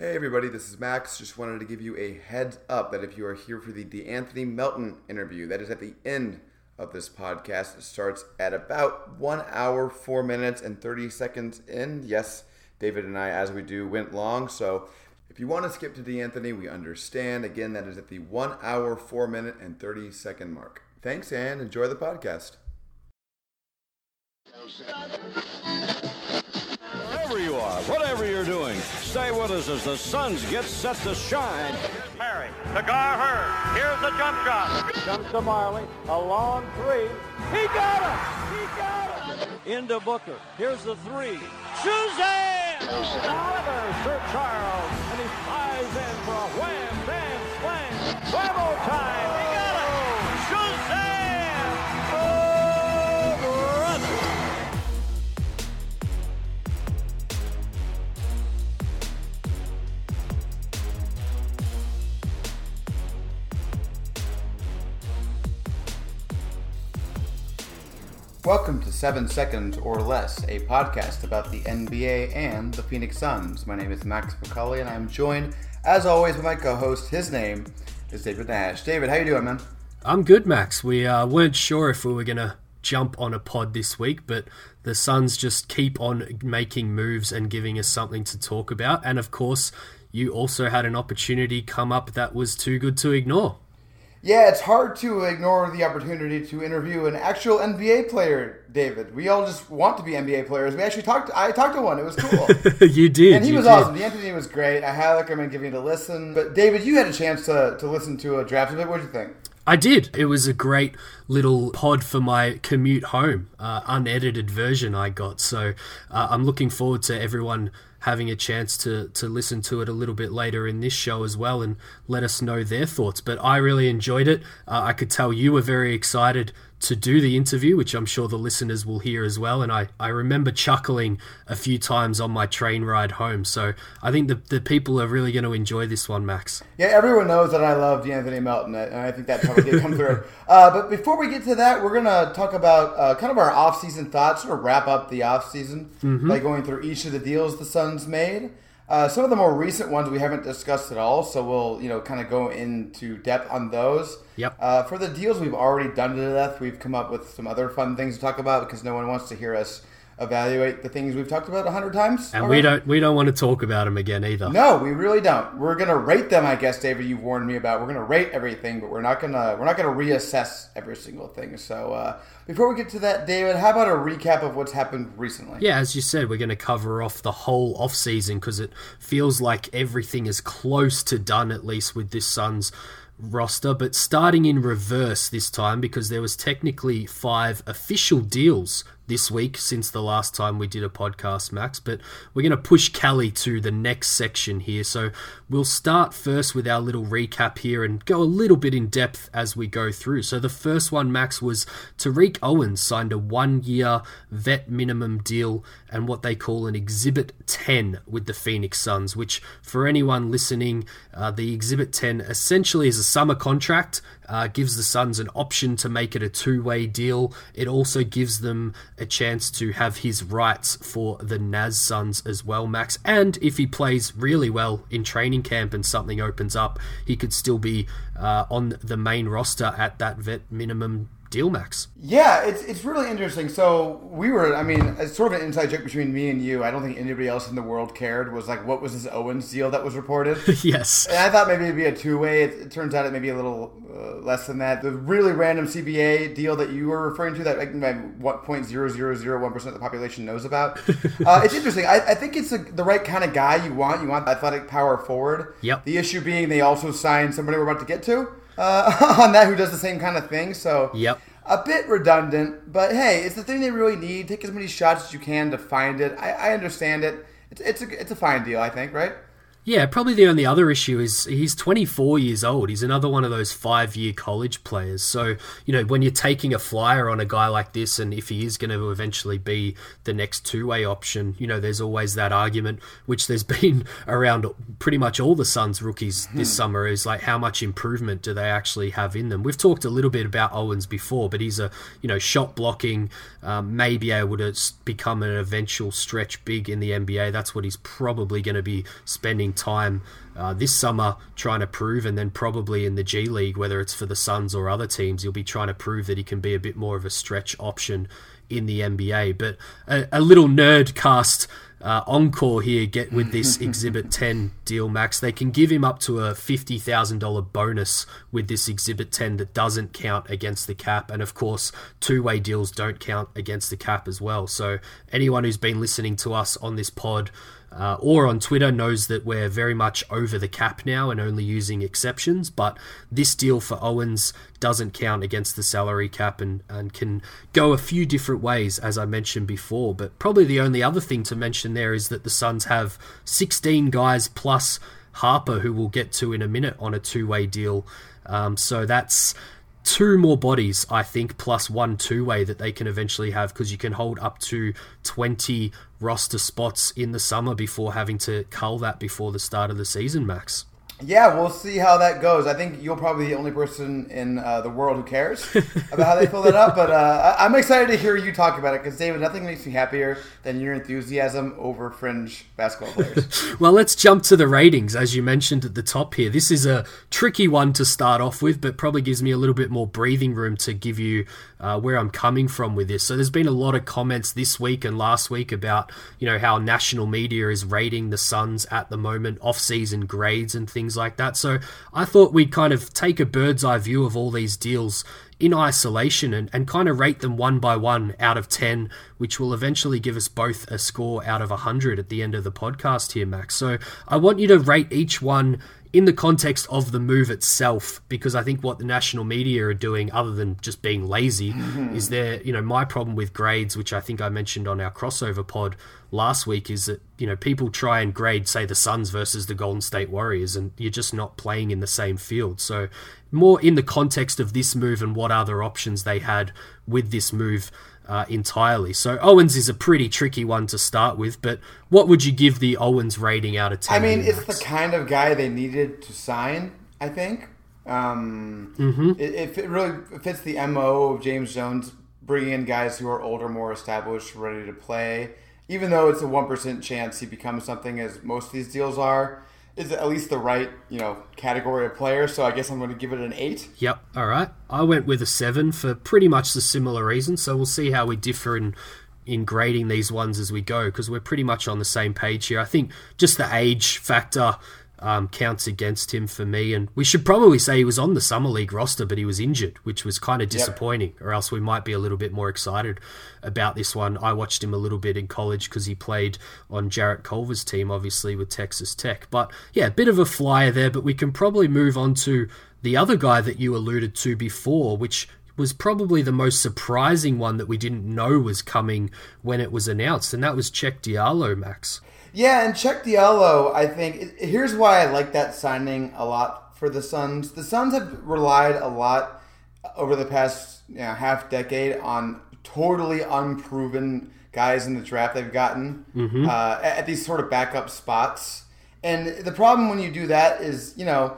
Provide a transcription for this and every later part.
Hey everybody, this is Max. Just wanted to give you a heads up that if you are here for the DeAnthony Melton interview, that is at the end of this podcast. It starts at about one hour, four minutes, and 30 seconds in. Yes, David and I, as we do, went long. So if you want to skip to DeAnthony, we understand. Again, that is at the one hour, four minute, and 30 second mark. Thanks and enjoy the podcast. Wherever you are, whatever you're doing, stay with us as the Suns get set to shine. Perry to Gar Here's the jump shot. Comes to Marley. A long three. He got him. He got him. Into Booker. Here's the three. Suzanne! Oliver, Sir Charles, and he flies in for a wham, bam, slam. Travel time. Welcome to Seven Seconds or Less, a podcast about the NBA and the Phoenix Suns. My name is Max McCully, and I'm joined, as always, by my co-host. His name is David Nash. David, how you doing, man? I'm good, Max. We uh, weren't sure if we were to jump on a pod this week, but the Suns just keep on making moves and giving us something to talk about. And of course, you also had an opportunity come up that was too good to ignore. Yeah, it's hard to ignore the opportunity to interview an actual NBA player, David. We all just want to be NBA players. We actually talked. I talked to one. It was cool. you did. And he was did. awesome. DeAnthony was great. I highly recommend giving it a listen. But David, you had a chance to, to listen to a draft of it. What did you think? I did. It was a great little pod for my commute home, uh, unedited version I got. So uh, I'm looking forward to everyone having a chance to to listen to it a little bit later in this show as well and let us know their thoughts. But I really enjoyed it. Uh, I could tell you were very excited to do the interview, which I'm sure the listeners will hear as well. And I, I remember chuckling a few times on my train ride home. So I think the, the people are really going to enjoy this one, Max. Yeah, everyone knows that I love Anthony Melton, and I think that probably did come through. Uh, but before we get to that, we're going to talk about uh, kind of our off-season thoughts, sort of wrap up the off-season by going through each of the deals the Suns made. Uh, some of the more recent ones we haven't discussed at all, so we'll you know kind of go into depth on those. Yep. Uh, for the deals we've already done to death, we've come up with some other fun things to talk about because no one wants to hear us evaluate the things we've talked about a hundred times. And already. we don't we don't want to talk about them again either. No, we really don't. We're gonna rate them, I guess, David. You've warned me about. We're gonna rate everything, but we're not gonna we're not gonna reassess every single thing. So uh, before we get to that, David, how about a recap of what's happened recently? Yeah, as you said, we're going to cover off the whole off season because it feels like everything is close to done, at least with this Suns roster. But starting in reverse this time because there was technically five official deals this week since the last time we did a podcast, Max. But we're going to push Kelly to the next section here. So we'll start first with our little recap here and go a little bit in depth as we go through. So the first one, Max, was Tariq Owens signed a one year vet minimum deal and what they call an Exhibit 10 with the Phoenix Suns, which for anyone listening, uh, the Exhibit 10 essentially is a summer contract. Uh, gives the Suns an option to make it a two way deal. It also gives them a chance to have his rights for the Naz Suns as well, Max. And if he plays really well in training camp and something opens up, he could still be uh, on the main roster at that vet minimum deal, Max. Yeah, it's it's really interesting. So we were, I mean, it's sort of an inside joke between me and you. I don't think anybody else in the world cared. Was like, what was this Owens deal that was reported? yes. And I thought maybe it'd be a two way. It, it turns out it may be a little uh, less than that. The really random CBA deal that you were referring to, that like what point zero zero zero one percent of the population knows about. uh, it's interesting. I, I think it's a, the right kind of guy you want. You want athletic power forward. Yep. The issue being they also signed somebody we're about to get to uh, on that who does the same kind of thing. So Yep. a bit redundant, but hey, it's the thing they really need. Take as many shots as you can to find it. I, I understand it. It's, it's a it's a fine deal, I think, right? Yeah, probably the only other issue is he's 24 years old. He's another one of those five year college players. So, you know, when you're taking a flyer on a guy like this, and if he is going to eventually be the next two way option, you know, there's always that argument, which there's been around pretty much all the Suns rookies this summer, is like how much improvement do they actually have in them? We've talked a little bit about Owens before, but he's a, you know, shot blocking, um, may be able to become an eventual stretch big in the NBA. That's what he's probably going to be spending time uh, this summer trying to prove, and then probably in the G League, whether it's for the Suns or other teams, he'll be trying to prove that he can be a bit more of a stretch option in the NBA. But a, a little nerd cast uh, encore here get with this Exhibit 10 deal, Max. They can give him up to a $50,000 bonus with this Exhibit 10 that doesn't count against the cap. And of course, two way deals don't count against the cap as well. So anyone who's been listening to us on this pod, uh, or on Twitter knows that we're very much over the cap now and only using exceptions. But this deal for Owens doesn't count against the salary cap and, and can go a few different ways, as I mentioned before. But probably the only other thing to mention there is that the Suns have 16 guys plus Harper, who we'll get to in a minute, on a two way deal. Um, so that's two more bodies, I think, plus one two way that they can eventually have because you can hold up to 20 roster spots in the summer before having to cull that before the start of the season, Max. Yeah, we'll see how that goes. I think you're probably the only person in uh, the world who cares about how they fill that up. But uh, I- I'm excited to hear you talk about it because, David, nothing makes me happier than your enthusiasm over fringe basketball players. Well, let's jump to the ratings, as you mentioned at the top here. This is a tricky one to start off with, but probably gives me a little bit more breathing room to give you uh, where I'm coming from with this. So, there's been a lot of comments this week and last week about you know how national media is rating the Suns at the moment, off-season grades and things like that. So, I thought we'd kind of take a bird's eye view of all these deals in isolation and, and kind of rate them one by one out of 10, which will eventually give us both a score out of 100 at the end of the podcast here, Max. So I want you to rate each one in the context of the move itself, because I think what the national media are doing, other than just being lazy, mm-hmm. is there, you know, my problem with grades, which I think I mentioned on our crossover pod last week, is that, you know, people try and grade, say, the Suns versus the Golden State Warriors, and you're just not playing in the same field. So, more in the context of this move and what other options they had with this move uh, entirely. So Owens is a pretty tricky one to start with, but what would you give the Owens rating out of ten? I mean, it's the kind of guy they needed to sign. I think um, it, it fit- really fits the mo of James Jones, bringing in guys who are older, more established, ready to play. Even though it's a one percent chance he becomes something, as most of these deals are, is at least the right you know category of player. So I guess I'm going to give it an eight. Yep. All right. I went with a seven for pretty much the similar reason. So we'll see how we differ in in grading these ones as we go because we're pretty much on the same page here. I think just the age factor um, counts against him for me, and we should probably say he was on the summer league roster, but he was injured, which was kind of disappointing. Or else we might be a little bit more excited about this one. I watched him a little bit in college because he played on Jarrett Culver's team, obviously with Texas Tech. But yeah, a bit of a flyer there, but we can probably move on to the other guy that you alluded to before, which was probably the most surprising one that we didn't know was coming when it was announced, and that was Cheick Diallo, Max. Yeah, and Cheick Diallo, I think here's why I like that signing a lot for the Suns. The Suns have relied a lot over the past you know, half decade on totally unproven guys in the draft they've gotten uh, at, at these sort of backup spots. And the problem when you do that is, you know,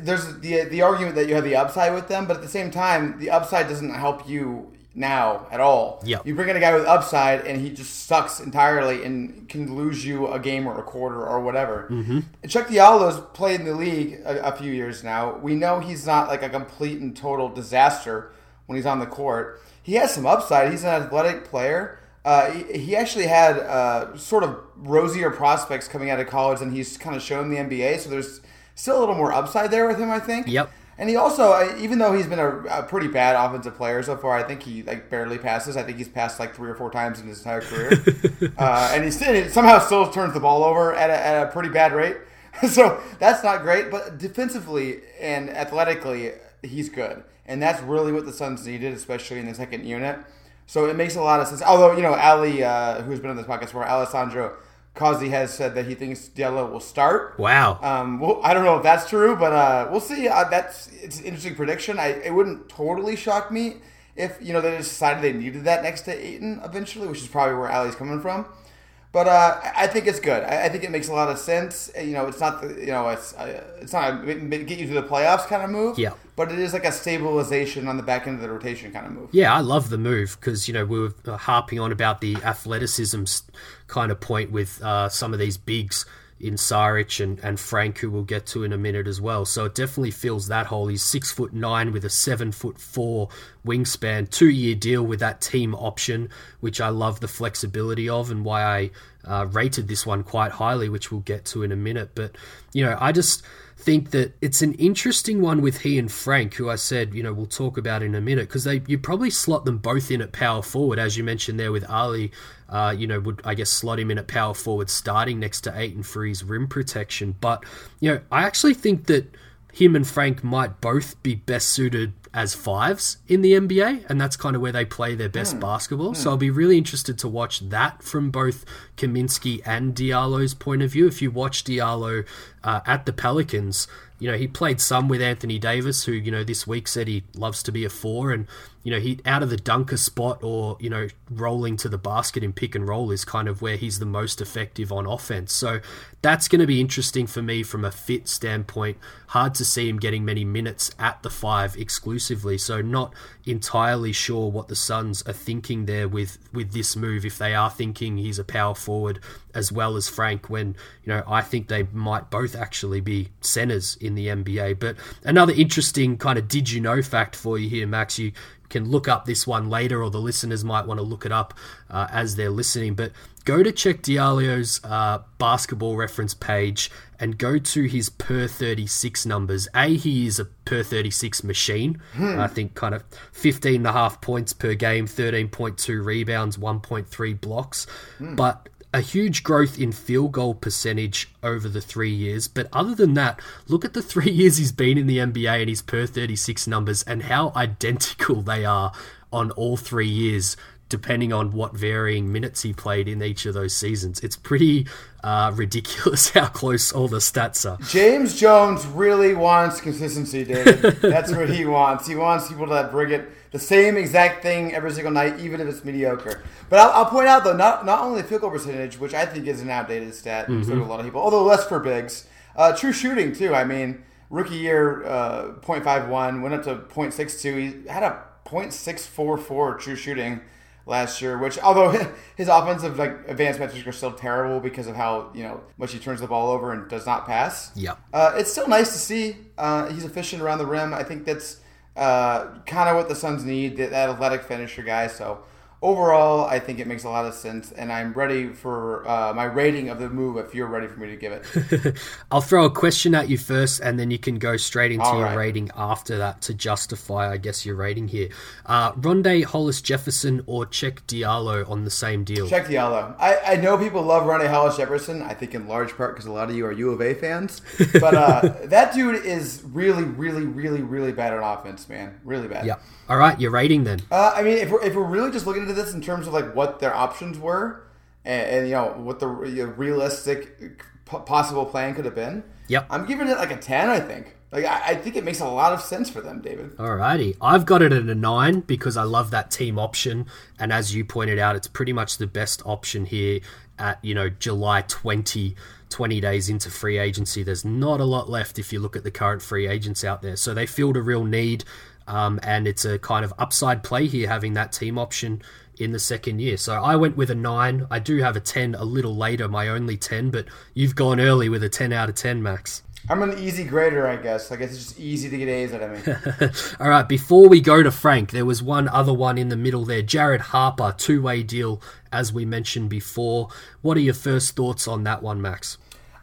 there's the the argument that you have the upside with them, but at the same time, the upside doesn't help you now at all. Yep. You bring in a guy with upside, and he just sucks entirely and can lose you a game or a quarter or whatever. Mm-hmm. Cheick Diallo's played in the league a, a few years now. We know he's not like a complete and total disaster when he's on the court. He has some upside. He's an athletic player. Uh, he, he actually had uh, sort of rosier prospects coming out of college than he's kind of shown the NBA. So there's still a little more upside there with him, I think. Yep. And he also, even though he's been a, a pretty bad offensive player so far, I think he like barely passes. I think he's passed like three or four times in his entire career, uh, and he still, somehow still turns the ball over at a, at a pretty bad rate. so that's not great. But defensively and athletically, he's good, and that's really what the Suns needed, especially in the second unit. So it makes a lot of sense. Although you know, Ali, uh, who's been on this podcast before, Alessandro Cozzi has said that he thinks Diallo will start. Wow. Um, well, I don't know if that's true, but uh, we'll see. Uh, that's it's an interesting prediction. I it wouldn't totally shock me if you know they decided they needed that next to Ayton eventually, which is probably where Ali's coming from. But uh, I think it's good. I, I think it makes a lot of sense. You know, it's not the you know it's uh, it's not a get you to the playoffs kind of move. Yeah. But it is like a stabilization on the back end of the rotation kind of move. Yeah, I love the move because you know we were uh, harping on about the athleticism kind of point with uh, some of these bigs in Saric and, and Frank, who we'll get to in a minute as well. So it definitely fills that hole. He's six foot nine with a seven foot four wingspan, two year deal with that team option, which I love the flexibility of and why I uh, rated this one quite highly, which we'll get to in a minute. But, you know, I just think that it's an interesting one with he and Frank, who I said, you know, we'll talk about in a minute, because they you probably slot them both in at power forward, as you mentioned there with Ali. Uh, you know, would I guess slot him in at power forward, starting next to Ayton for his rim protection. But you know, I actually think that him and Frank might both be best suited as fives in the NBA, and that's kind of where they play their best mm. basketball. Mm. So I'll be really interested to watch that from both Kaminsky and Diallo's point of view. If you watch Diallo uh, at the Pelicans, you know, he played some with Anthony Davis, who, you know, this week said he loves to be a four. And, you know, he out of the dunker spot or, you know, rolling to the basket in pick and roll is kind of where he's the most effective on offense. So that's going to be interesting for me from a fit standpoint. Hard to see him getting many minutes at the five exclusively. So not entirely sure what the Suns are thinking there with, with this move. If they are thinking he's a power forward as well as Frank, when, you know, I think they might both actually be centers in the NBA. But another interesting kind of did you know fact for you here, Max. You can look up this one later, or the listeners might want to look it up uh, as they're listening. But go to Cheick Diallo's uh, basketball reference page and go to his per 36 numbers. A, he is a per 36 machine. Hmm. I think kind of 15 and a half points per game, 13.2 rebounds, 1.3 blocks. Hmm. But a huge growth in field goal percentage over the three years. But other than that, look at the three years he's been in the NBA and his per 36 numbers and how identical they are on all three years, depending on what varying minutes he played in each of those seasons. It's pretty uh, ridiculous how close all the stats are. James Jones really wants consistency, David. That's what he wants. He wants people to bring it the same exact thing every single night, even if it's mediocre. But I'll, I'll point out though, not not only field goal percentage, which I think is an outdated stat, mm-hmm. so do a lot of people, although less for bigs. Uh, true shooting too. I mean, rookie year uh, 0.51 went up to 0.62. He had a 0.644 true shooting last year, which although his offensive like advanced metrics are still terrible because of how you know much he turns the ball over and does not pass. Yeah, uh, it's still nice to see. Uh, he's efficient around the rim. I think that's uh, kind of what the Suns need, that, that athletic finisher guy. So overall, I think it makes a lot of sense, and I'm ready for uh, my rating of the move if you're ready for me to give it. I'll throw a question at you first, and then you can go straight into All your right. rating after that to justify, I guess, your rating here. Uh, Rondae Hollis Jefferson or Cheick Diallo on the same deal? Cheick Diallo. I, I know people love Rondae Hollis Jefferson, I think in large part because a lot of you are U of A fans, but uh, that dude is really, really, really, really bad on offense, man. Really bad. Yeah. All right, your rating then. Uh, I mean, if we're, if we're really just looking into this in terms of like what their options were, and, and you know what the you know, realistic p- possible plan could have been. Yep. I'm giving it like a ten. I think. Like I, I think it makes a lot of sense for them, David. Alrighty, I've got it at a nine because I love that team option, and as you pointed out, it's pretty much the best option here at you know July 20, 20 days into free agency. There's not a lot left if you look at the current free agents out there, so they filled a real need. Um, and it's a kind of upside play here having that team option in the second year. So I went with a 9. I do have a 10 a little later, my only 10, but you've gone early with a 10 out of 10, Max. I'm an easy grader, I guess. I guess it's just easy to get A's out of me. All right, before we go to Frank, there was one other one in the middle there. Jared Harper, two way deal, as we mentioned before. What are your first thoughts on that one, Max?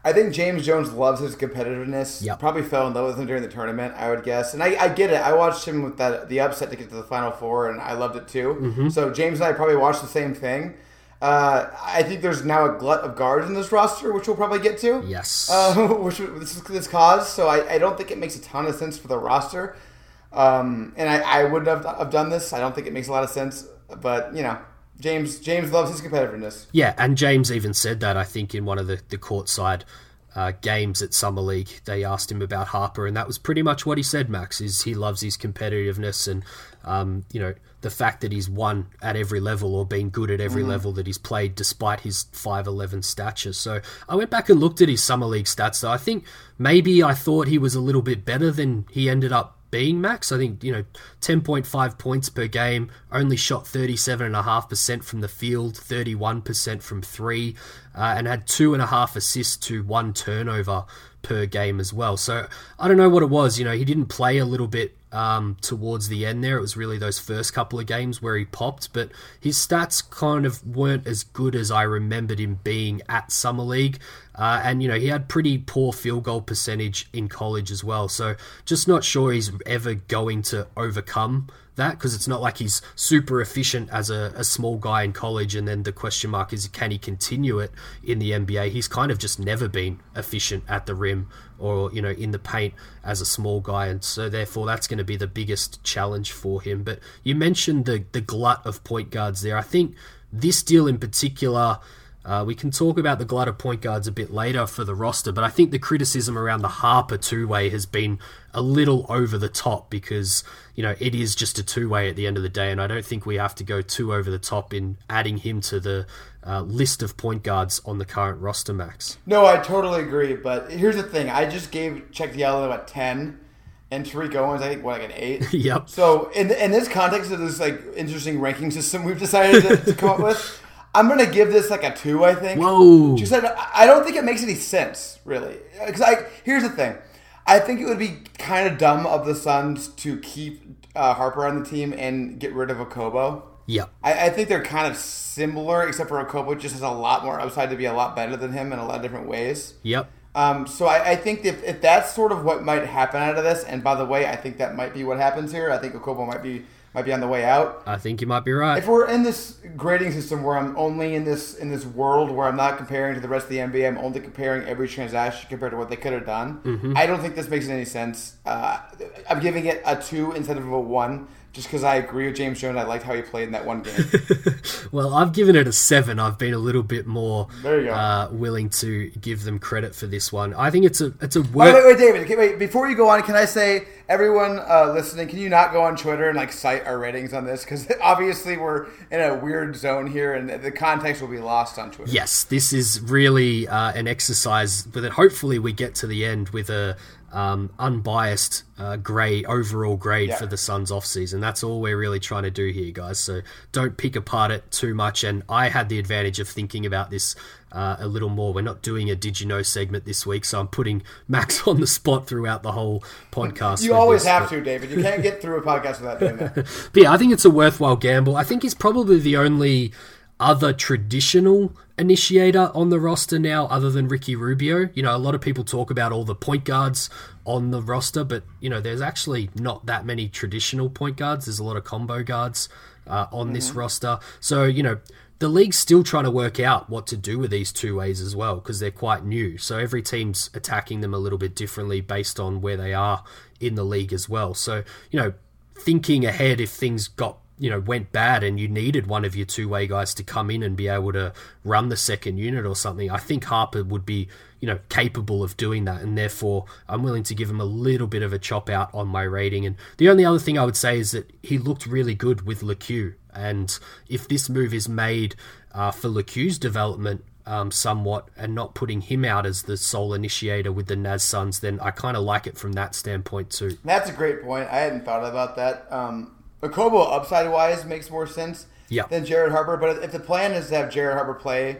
I think James Jones loves his competitiveness. Yep. Probably fell in love with him during the tournament, I would guess. And I, I get it. I watched him with that the upset to get to the Final Four, and I loved it too. Mm-hmm. So James and I probably watched the same thing. Uh, I think there's now a glut of guards in this roster, which we'll probably get to. Yes. Uh, which this this cause. So I, I don't think it makes a ton of sense for the roster. Um, and I, I wouldn't have, have done this. I don't think it makes a lot of sense. But you know, James James loves his competitiveness. Yeah, and James even said that I think in one of the the courtside uh, games at Summer League. They asked him about Harper, and that was pretty much what he said. Max is he loves his competitiveness and um, you know the fact that he's won at every level or been good at every mm. level that he's played despite his 5'11 stature. So I went back and looked at his Summer League stats though. I think maybe I thought he was a little bit better than he ended up being, Max. I think, you know, 10.5 points per game, only shot 37.5% from the field, 31% from three, uh, and had two and a half assists to one turnover per game as well. So I don't know what it was. You know, he didn't play a little bit um, towards the end there. It was really those first couple of games where he popped, but his stats kind of weren't as good as I remembered him being at Summer League. Uh, and, you know, he had pretty poor field goal percentage in college as well. So just not sure he's ever going to overcome that because it's not like he's super efficient as a, a, small guy in college. And then the question mark is can he continue it in the NBA? He's kind of just never been efficient at the rim or, you know, in the paint as a small guy. And so therefore that's going to be the biggest challenge for him. But you mentioned the, the glut of point guards there. I think this deal in particular. Uh, we can talk about the glut of point guards a bit later for the roster, but I think the criticism around the Harper two way has been a little over the top because you know it is just a two way at the end of the day, and I don't think we have to go too over the top in adding him to the uh, list of point guards on the current roster. Max. No, I totally agree, but here's the thing: I just gave Cheick Diallo about ten. And Tariq Owens, I think, what, like an eight? yep. So, in, in this context of this, like, interesting ranking system we've decided to, to come up with, I'm gonna give this like a two. I think. Whoa. She said, I don't think it makes any sense really, because I here's the thing. I think it would be kind of dumb of the Suns to keep uh, Harper on the team and get rid of Okobo. Yeah. I, I, think they're kind of similar, except for Okobo just has a lot more upside to be a lot better than him in a lot of different ways. Yep. Um, so I, I think if, if that's sort of what might happen out of this, and by the way, I think that might be what happens here. I think Okobo might be might be on the way out. I think you might be right. If we're in this grading system where I'm only in this in this world where I'm not comparing to the rest of the NBA, I'm only comparing every transaction compared to what they could have done. Mm-hmm. I don't think this makes any sense. Uh, I'm giving it a two instead of a one just because I agree with James Jones. I liked how he played in that one game. well, I've given it a seven. I've been a little bit more uh, willing to give them credit for this one. I think it's a it's a wait, wait, wait, David. Okay, wait, before you go on, can I say everyone uh, listening, can you not go on Twitter and like cite our ratings on this? Because obviously we're in a weird zone here, and the context will be lost on Twitter. Yes, this is really uh, an exercise that hopefully we get to the end with a um, unbiased uh, grade overall grade yeah. for the Suns off season. That's all we're really trying to do here, guys. So don't pick apart it too much. And I had the advantage of thinking about this uh, a little more. We're not doing a Did You Know segment this week, so I'm putting Max on the spot throughout the whole podcast. You always this, have but... to, David. You can't get through a podcast without doing that. but yeah, I think it's a worthwhile gamble. I think he's probably the only other traditional initiator on the roster now other than Ricky Rubio. You know, a lot of people talk about all the point guards on the roster, but, you know, there's actually not that many traditional point guards. There's a lot of combo guards uh, on mm-hmm. this roster. So, you know, the league's still trying to work out what to do with these two ways as well because they're quite new. So every team's attacking them a little bit differently based on where they are in the league as well. So, you know, thinking ahead if things got you know went bad and you needed one of your two way guys to come in and be able to run the second unit or something, I think Harper would be you know capable of doing that, and therefore I'm willing to give him a little bit of a chop out on my rating. And the only other thing I would say is that he looked really good with Lecque, and if this move is made uh, for Lecque's development. Um, somewhat and not putting him out as the sole initiator with the Naz Suns, then I kind of like it from that standpoint too. That's a great point. I hadn't thought about that. Um, Okobo upside wise makes more sense yeah. than Jared Harper. But if the plan is to have Jared Harper play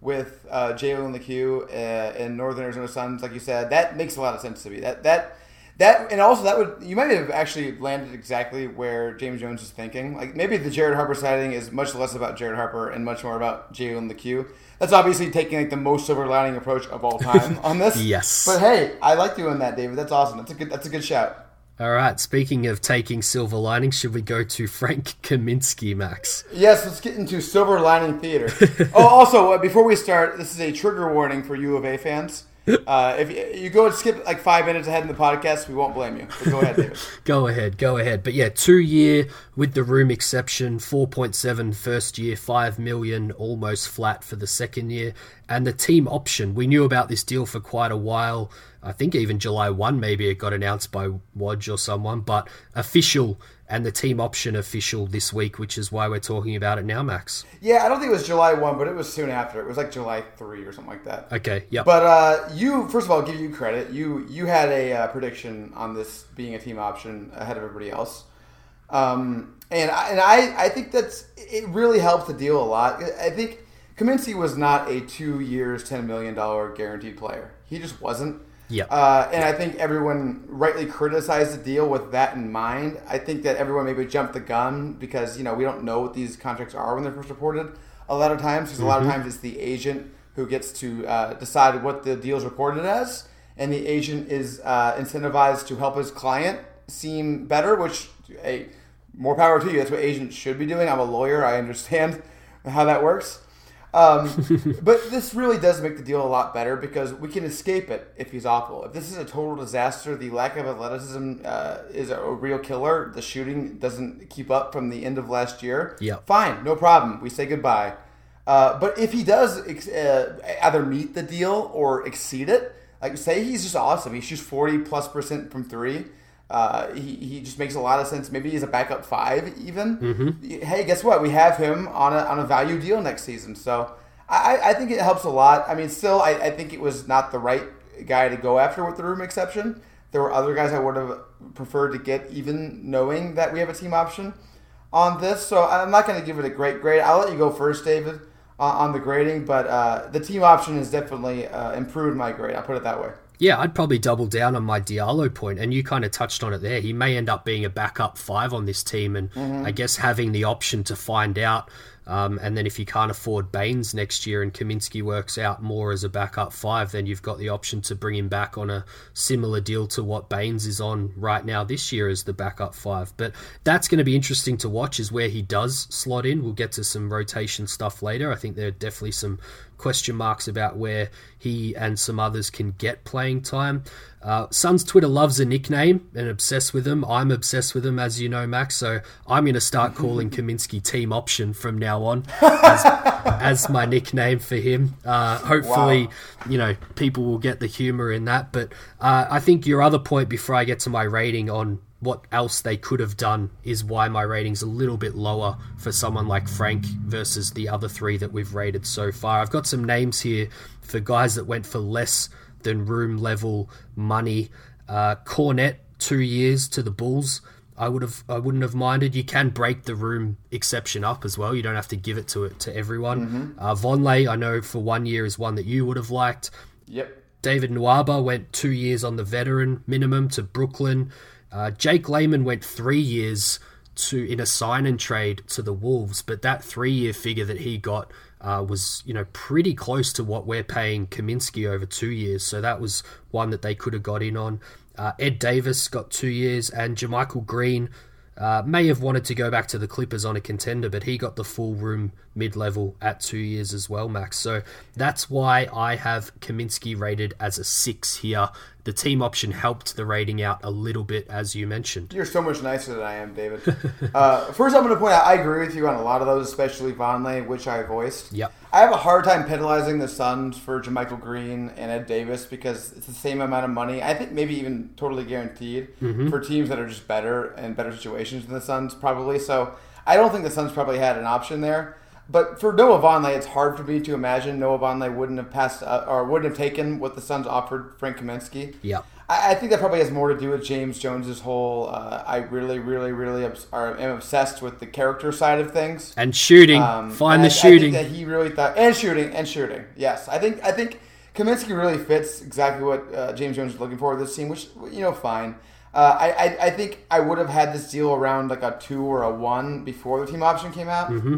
with uh, Jalen Lecque uh, in Northern Arizona Suns, like you said, that makes a lot of sense to me. That that that and also that would you might have actually landed exactly where James Jones is thinking. Like maybe the Jared Harper sighting is much less about Jared Harper and much more about Jalen Lecque. That's obviously taking like the most silver lining approach of all time on this. yes. But hey, I like doing that, David. That's awesome. That's a good. That's a good shout. All right. Speaking of taking silver lining, should we go to Frank Kaminsky, Max? Yes, let's get into silver lining theater. oh, also, uh, before we start, this is a trigger warning for U of A fans. Uh, if you, you, go and skip like five minutes ahead in the podcast, we won't blame you. But go ahead, David. go ahead, go ahead. But yeah, two year with the room exception, 4.7 first year, 5 million, almost flat for the second year. And the team option, we knew about this deal for quite a while. I think even July 1, maybe it got announced by Woj or someone, but official and the team option official this week, which is why we're talking about it now, Max. Yeah, I don't think it was July 1, but it was soon after. It was like July 3 or something like that. Okay, yeah. But uh, you, first of all, give you credit. You you had a uh, prediction on this being a team option ahead of everybody else. Um, and I, and I, I think that's it really helps the deal a lot. I think Kaminsky was not a two years, ten million dollar guaranteed player. He just wasn't. Yep. Uh, and I think everyone rightly criticized the deal with that in mind. I think that everyone maybe jumped the gun because you know we don't know what these contracts are when they're first reported. A lot of times, because a lot of times it's the agent who gets to uh, decide what the deal is reported as, and the agent is uh, incentivized to help his client seem better. Which, hey, more power to you. That's what agents should be doing. I'm a lawyer. I understand how that works. Um, but this really does make the deal a lot better because we can escape it if he's awful. If this is a total disaster, the lack of athleticism uh, is a real killer. The shooting doesn't keep up from the end of last year. Yep. fine, no problem. We say goodbye. Uh, but if he does ex- uh, either meet the deal or exceed it, like say he's just awesome. He shoots forty plus percent from three. Uh, he, he just makes a lot of sense. Maybe he's a backup five even. Hey, guess what? We have him on a, on a value deal next season. So I, I think it helps a lot. I mean, still, I, I think it was not the right guy to go after with the room exception. There were other guys I would have preferred to get, even knowing that we have a team option on this. So I'm not going to give it a great grade. I'll let you go first, David, uh, on the grading. But uh, the team option has definitely uh, improved my grade. I'll put it that way. Yeah, I'd probably double down on my Diallo point, and you kind of touched on it there. He may end up being a backup five on this team, and I guess having the option to find out. Um, and then if you can't afford Baynes next year and Kaminsky works out more as a backup five, then you've got the option to bring him back on a similar deal to what Baynes is on right now this year as the backup five. But that's going to be interesting to watch is where he does slot in. We'll get to some rotation stuff later. I think there are definitely some question marks about where he and some others can get playing time. Uh, Suns Twitter loves a nickname and obsessed with him. I'm obsessed with him, as you know, Max. So I'm going to start calling Kaminsky team option from now on as, as my nickname for him. Uh, hopefully, you know, people will get the humor in that. But uh, I think your other point before I get to my rating on what else they could have done is why my rating's a little bit lower for someone like Frank versus the other three that we've rated so far. I've got some names here for guys that went for less than room level money. Uh, two years to the Bulls. I would have, I wouldn't have minded. You can break the room exception up as well. You don't have to give it to it to everyone. Uh, Vonleh, I know for one year is one that you would have liked. Yep. David Nwaba went two years on the veteran minimum to Brooklyn. Uh, Jake Layman went three years to in a sign and trade to the Wolves, but that three year figure that he got uh, was you know pretty close to what we're paying Kaminsky over two years. So that was one that they could have got in on. Uh, Ed Davis got two years, and JaMychal Green uh, may have wanted to go back to the Clippers on a contender, but he got the full room mid level at two years as well, Max. So that's why I have Kaminsky rated as a six here. The team option helped the rating out a little bit, as you mentioned. You're so much nicer than I am, David. uh, first, I'm going to point out I agree with you on a lot of those, especially Vonleh, which I voiced. Yep. I have a hard time penalizing the Suns for JaMychal Green and Ed Davis because it's the same amount of money. I think maybe even totally guaranteed for teams that are just better and better situations than the Suns, probably. So I don't think the Suns probably had an option there. But for Noah Vonleh, it's hard for me to imagine Noah Vonleh wouldn't have passed uh, or wouldn't have taken what the Suns offered Frank Kaminsky. Yep. I, I think that probably has more to do with James Jones's whole. Uh, I really, really, really obs- are, am obsessed with the character side of things. And shooting, Um, find and the I- shooting. I that he really thought, and shooting, and shooting. Yes, I think I think Kaminsky really fits exactly what uh, James Jones is looking for with this team, which you know, fine. Uh, I, I I think I would have had this deal around like a two or a one before the team option came out. Mm-hmm.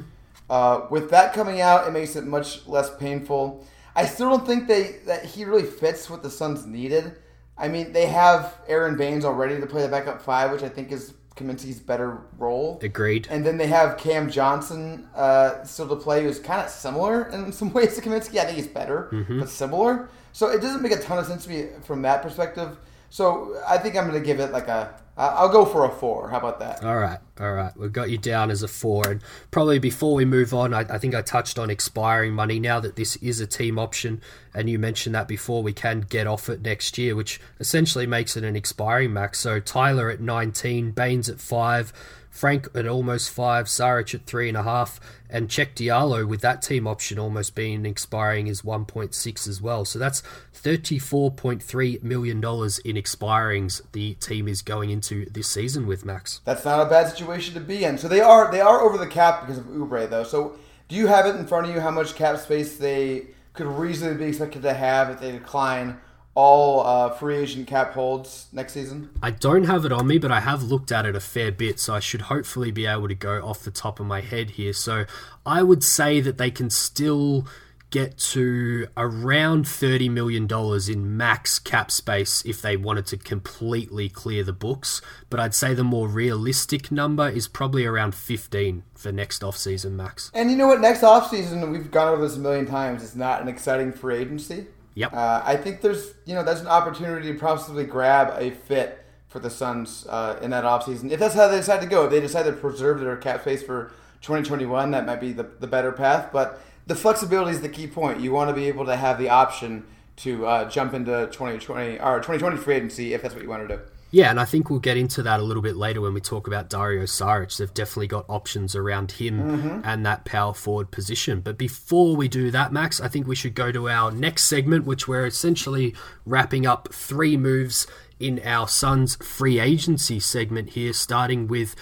Uh, with that coming out, it makes it much less painful. I still don't think they that he really fits what the Suns needed. I mean, they have Aron Baynes already to play the backup five, which I think is Kaminsky's better role. Agreed. And then they have Cam Johnson uh, still to play, who's kind of similar in some ways to Kaminsky. I think he's better, but similar. So it doesn't make a ton of sense to me from that perspective. So I think I'm going to give it like a. I'll go for a four. How about that? All right, all right. We've got you down as a four. And probably before we move on, I, I think I touched on expiring money. Now that this is a team option, and you mentioned that before, we can get off it next year, which essentially makes it an expiring max. So Tyler at 19, Baynes at 5, Frank at almost five, Saric at three and a half, and Cheick Diallo with that team option almost being expiring is 1.6 as well. So that's $34.3 million in expirings the team is going into this season with Max. That's not a bad situation to be in. So they are they are over the cap because of Oubre though. So do you have it in front of you how much cap space they could reasonably be expected to have if they decline all uh, free agent cap holds next season? I don't have it on me, but I have looked at it a fair bit, so I should hopefully be able to go off the top of my head here. So I would say that they can still get to around $30 million in max cap space if they wanted to completely clear the books. But I'd say the more realistic number is probably around 15 for next offseason max. And you know what? Next offseason, we've gone over this a million times, it's not an exciting free agency. Yep. Uh, I think there's, you know, that's an opportunity to possibly grab a fit for the Suns uh, in that offseason. If that's how they decide to go, if they decide to preserve their cap space for 2021, that might be the, the better path. But the flexibility is the key point. You want to be able to have the option to uh, jump into 2020 or 2020 free agency if that's what you want to do. Yeah, and I think we'll get into that a little bit later when we talk about Dario Saric. They've definitely got options around him Mm-hmm. and that power forward position. But before we do that, Max, I think we should go to our next segment, which we're essentially wrapping up three moves in our Suns free agency segment here, starting with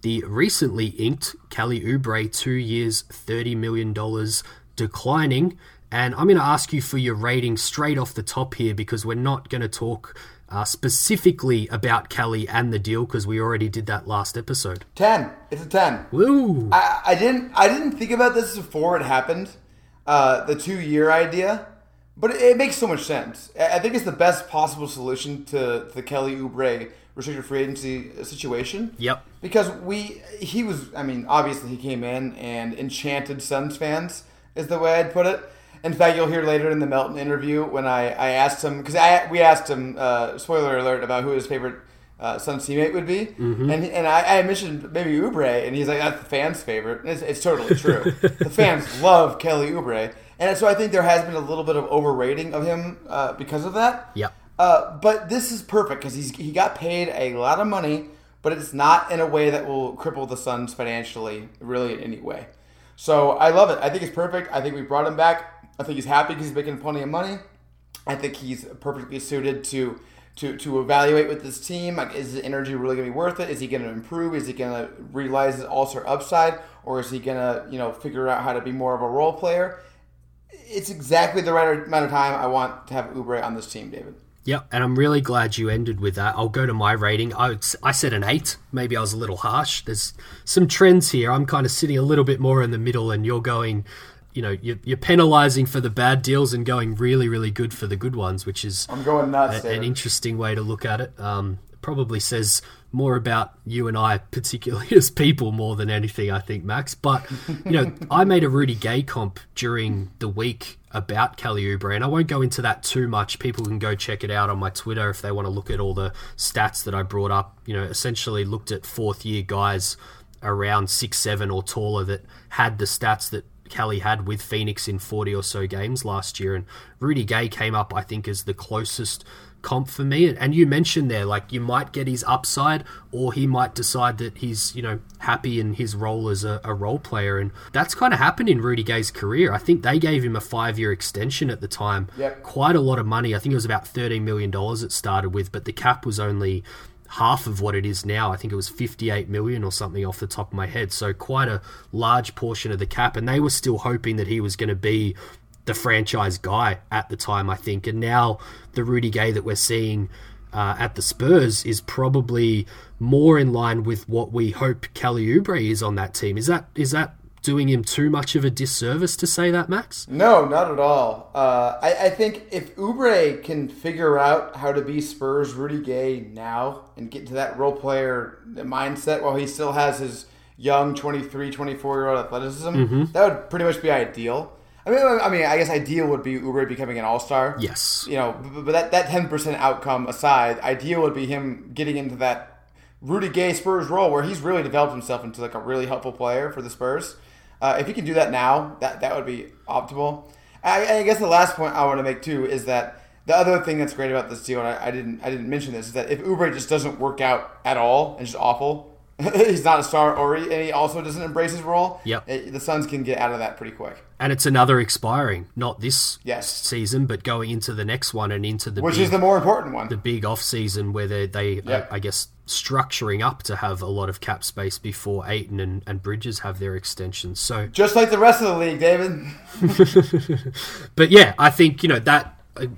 the recently inked Kelly Oubre, two years, $30 million declining. And I'm going to ask you for your rating straight off the top here because we're not going to talk uh, specifically about Kelly and the deal because we already did that last episode. 10. It's a 10. Woo! I, I didn't I didn't think about this before it happened, uh, the two year idea, but it, it makes so much sense. I I think it's the best possible solution to the Kelly Oubre restricted free agency situation. Yep. Because we he was I mean obviously he came in and enchanted Suns fans is the way I'd put it. In fact, you'll hear later in the Melton interview when I, I asked him because I we asked him uh, spoiler alert about who his favorite uh, Suns teammate would be, and and I, I mentioned maybe Oubre, and he's like that's the fans' favorite. And it's, it's totally true. the fans love Kelly Oubre, and so I think there has been a little bit of overrating of him uh, because of that. Yep. Uh, but this is perfect because he's he got paid a lot of money, but it's not in a way that will cripple the Suns financially, really in any way. So I love it. I think it's perfect. I think we brought him back. I think he's happy because he's making plenty of money. I think he's perfectly suited to to to evaluate with this team. Like, is his energy really going to be worth it? Is he going to improve? Is he going to realize his all-star upside, or is he going to you know figure out how to be more of a role player? It's exactly the right amount of time I want to have Oubre on this team, David. Yep, and I'm really glad you ended with that. I'll go to my rating. I, I said an 8. Maybe I was a little harsh. There's some trends here. I'm kind of sitting a little bit more in the middle, and you're going, you know, you're, you're penalizing for the bad deals and going really, really good for the good ones, which is I'm going nuts. a- an interesting way to look at it. Um, probably says more about you and I, particularly as people, more than anything, I think, Max. But, you know, I made a Rudy Gay comp during the week about Kelly Oubre, and I won't go into that too much. People can go check it out on my Twitter if they want to look at all the stats that I brought up. You know, essentially looked at fourth year guys around six seven or taller that had the stats that Kelly had with Phoenix in 40 or so games last year. And Rudy Gay came up, I think, as the closest comp for me. And you mentioned there, like, you might get his upside, or he might decide that he's, you know, happy in his role as a, a role player. And that's kind of happened in Rudy Gay's career. I think they gave him a five year extension at the time. Yep. Quite a lot of money. I think it was about $13 million it started with, but the cap was only half of what it is now. I think it was 58 million or something off the top of my head. So quite a large portion of the cap and they were still hoping that he was going to be the franchise guy at the time, I think. And now the Rudy Gay that we're seeing uh, at the Spurs is probably more in line with what we hope Kelly Oubre is on that team. Is that is that doing him too much of a disservice to say that, Max? No, not at all. Uh, I, I think if Oubre can figure out how to be Spurs Rudy Gay now and get to that role player mindset while he still has his young 23, 24 year old athleticism, that would pretty much be ideal. I mean, I mean, I guess ideal would be Oubre becoming an all star. Yes. You know, but that that ten percent outcome aside, ideal would be him getting into that Rudy Gay Spurs role where he's really developed himself into like a really helpful player for the Spurs. Uh, if you can do that now, that that would be optimal. I, I guess the last point I want to make too is that the other thing that's great about this deal, and I, I didn't I didn't mention this, is that if Oubre just doesn't work out at all and just awful, he's not a star, or he, and he also doesn't embrace his role. Yep. eh, the Suns can get out of that pretty quick, And it's another expiring, not this Yes. season, but going into the next one and into the which big, is the more important one. the big off season where they, they Yeah. I, I guess, structuring up to have a lot of cap space before Ayton and, and Bridges have their extensions. So Just like the rest of the league, David. But yeah, I think you know that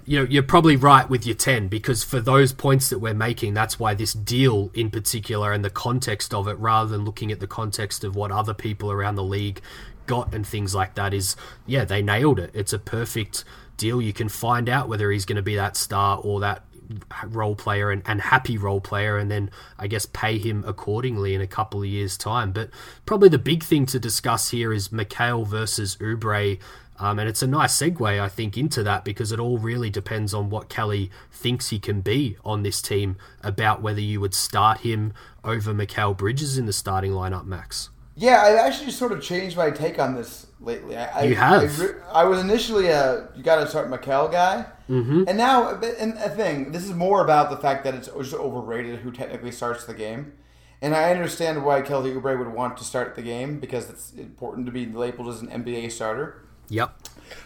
you know you're probably right with your 10 because for those points that we're making that's why this deal in particular and the context of it rather than looking at the context of what other people around the league got and things like that is yeah they nailed it. It's a perfect deal. You can find out whether he's going to be that star or that role player and, and happy role player and then I guess pay him accordingly in a couple of years time. But probably the big thing to discuss here is Mikal versus Oubre um, and it's a nice segue, I think, into that because it all really depends on what Kelly thinks he can be on this team about whether you would start him over Mikal Bridges in the starting lineup, Max. Yeah, I've actually sort of changed my take on this lately. I, You I, have. I, I was initially a you got to start Mikal guy, mm-hmm. and now and a thing. This is more about the fact that it's just overrated who technically starts the game, and I understand why Kelly Oubre would want to start the game because it's important to be labeled as an NBA starter. Yep.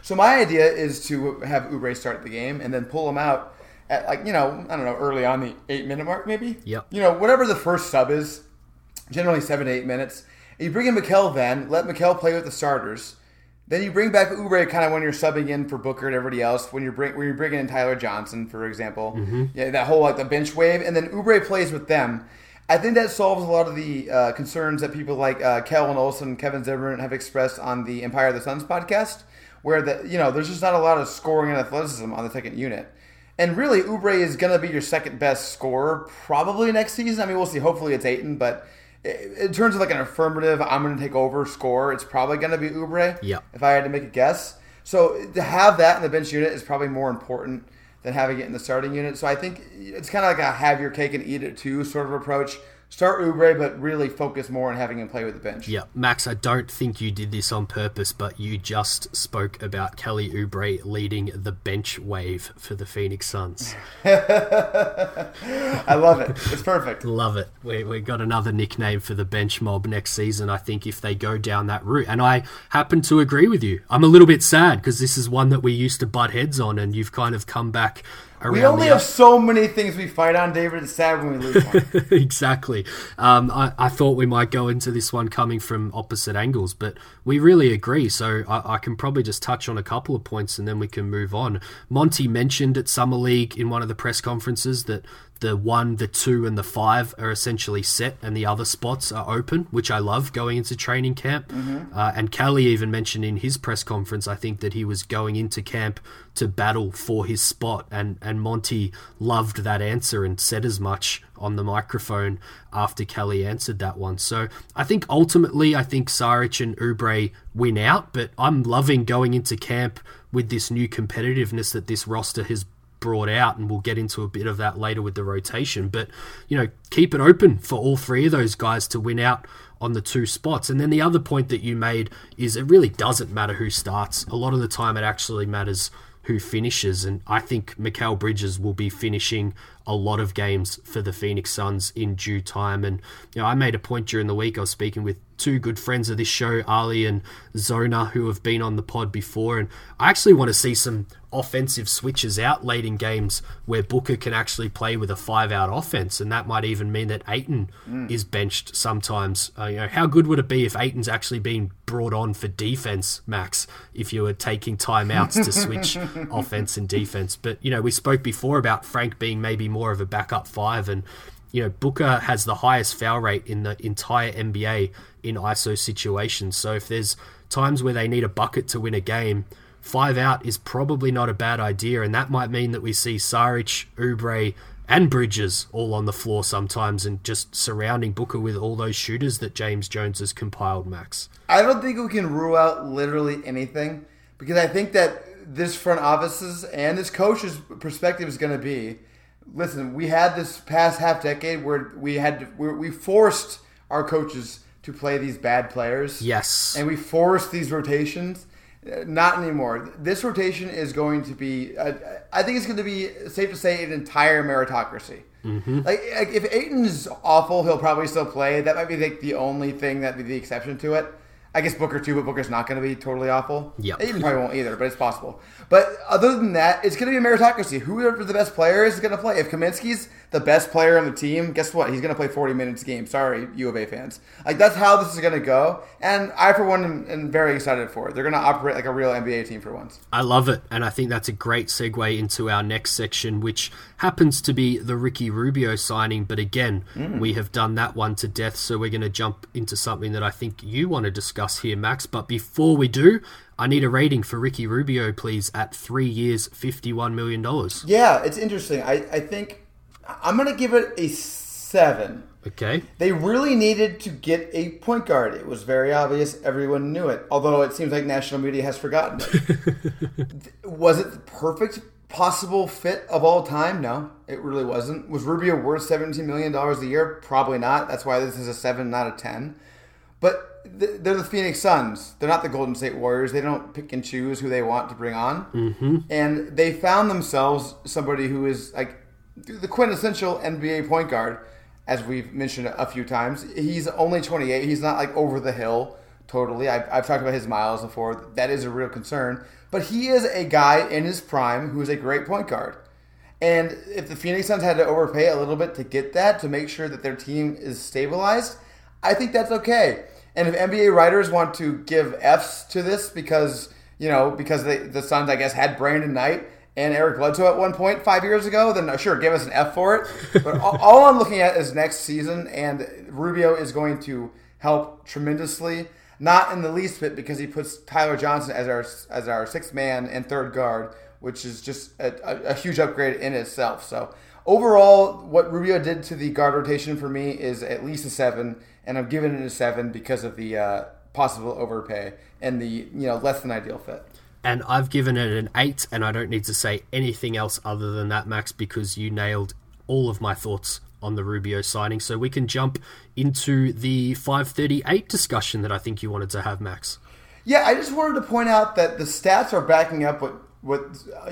So my idea is to have Oubre start the game and then pull him out at like you know I don't know early on the eight minute mark maybe. Yep. You know whatever the first sub is, generally seven to eight minutes. And you bring in Mikal then let Mikal play with the starters. Then you bring back Oubre kind of when you're subbing in for Booker and everybody else. When you're bring when you're bringing in Tyler Johnson for example, mm-hmm. yeah that whole like the bench wave, and then Oubre plays with them. I think that solves a lot of the uh, concerns that people like uh, Kellan Olson, Kevin Zimmerman have expressed on the Empire of the Suns podcast, where the you know there's just not a lot of scoring and athleticism on the second unit. And really, Oubre is going to be your second best scorer probably next season. I mean, we'll see. Hopefully, it's Ayton, but in terms of like an affirmative, I'm going to take over score, it's probably going to be Oubre. Yeah. If I had to make a guess, so to have that in the bench unit is probably more important than having it in the starting unit. So I think it's kind of like a have your cake and eat it too sort of approach. Start Oubre, but really focus more on having him play with the bench. Yeah, Max, I don't think you did this on purpose, but you just spoke about Kelly Oubre leading the bench wave for the Phoenix Suns. I love it. It's perfect. Love it. We, we got another nickname for the bench mob next season, I think, if they go down that route. And I happen to agree with you. I'm a little bit sad because this is one that we used to butt heads on, and you've kind of come back We only have so many things we fight on, David. It's sad when we lose one. exactly. Um, I, I thought we might go into this one coming from opposite angles, but we really agree. So I, I can probably just touch on a couple of points and then we can move on. Monty mentioned at Summer League in one of the press conferences that the one, the two, and the five are essentially set, and the other spots are open, which I love going into training camp. Uh, and Kelly even mentioned in his press conference, I think that he was going into camp to battle for his spot, and and Monty loved that answer and said as much on the microphone after Kelly answered that one. So I think ultimately, I think Saric and Oubre win out, but I'm loving going into camp with this new competitiveness that this roster has brought out, and we'll get into a bit of that later with the rotation. But you know, keep it open for all three of those guys to win out on the two spots. And then the other point that you made is it really doesn't matter who starts. A lot of the time, it actually matters who finishes, and I think Mikal Bridges will be finishing a lot of games for the Phoenix Suns in due time. And you know, I made a point during the week. I was speaking with two good friends of this show, Ali and Zona, who have been on the pod before, and I actually want to see some offensive switches out late in games where Booker can actually play with a five-out offense, and that might even mean that Ayton is benched sometimes. Uh, you know, how good would it be if Ayton's actually being brought on for defense, Max? If you were taking timeouts to switch offense and defense, but you know, we spoke before about Frank being maybe more of a backup five, and you know, Booker has the highest foul rate in the entire NBA in ISO situations. So if there's times where they need a bucket to win a game, five out is probably not a bad idea, and that might mean that we see Saric, Oubre, and Bridges all on the floor sometimes, and just surrounding Booker with all those shooters that James Jones has compiled. Max, I don't think we can rule out literally anything because I think that this front office's and this coach's perspective is going to be listen, we had this past half decade where we had to, we, we forced our coaches to play these bad players. yes, And we forced these rotations. Uh, Not anymore. This rotation is going to be. Uh, I think it's going to be safe to say an entire meritocracy. Mm-hmm. Like, like if Ayton's awful, he'll probably still play. That might be like the only thing that be the exception to it. I guess Booker too, but Booker's not going to be totally awful. Yeah, Ayton probably won't either, but it's possible. But other than that, it's going to be a meritocracy. Whoever the best player is going to play. If Kaminsky's the best player on the team, guess what? He's going to play 40 minutes a game. Sorry, U of A fans. Like that's how this is going to go. And I, for one, am, am very excited for it. They're going to operate like a real NBA team for once. I love it, and I think that's a great segue into our next section, which happens to be the Ricky Rubio signing. But again, mm. we have done that one to death, so we're going to jump into something that I think you want to discuss here, Max. But before we do, I need a rating for Ricky Rubio, please, at three years, $51 million. Yeah, it's interesting. I, I think I'm going to give it a seven. Okay. They really needed to get a point guard. It was very obvious. Everyone knew it. Although it seems like national media has forgotten it. was it the perfect possible fit of all time? No, it really wasn't. Was Rubio worth $17 million a year? Probably not. That's why this is a 7, not a 10. But they're the Phoenix Suns. They're not the Golden State Warriors. They don't pick and choose who they want to bring on. Mm-hmm. And they found themselves somebody who is like the quintessential NBA point guard, as we've mentioned a few times. He's only 28. He's not like over the hill totally. I've, I've talked about his miles before. That is a real concern. But he is a guy in his prime who is a great point guard. And if the Phoenix Suns had to overpay a little bit to get that, to make sure that their team is stabilized, I think that's okay. And if NBA writers want to give Fs to this because, you know, because they, the Suns, I guess, had Brandon Knight and Eric Bledsoe at one point five years ago, then sure, give us an F for it. But all, all I'm looking at is next season, and Rubio is going to help tremendously. Not in the least bit because he puts Tyler Johnson as our as our sixth man and third guard, which is just a, a, a huge upgrade in itself. So overall, what Rubio did to the guard rotation for me is at least a seven, and I'm giving it a seven because of the uh, possible overpay and the you know less than ideal fit. And I've given it an 8, and I don't need to say anything else other than that, Max, because you nailed all of my thoughts on the Rubio signing. So we can jump into the 538 discussion that I think you wanted to have, Max. Yeah, I just wanted to point out that the stats are backing up what what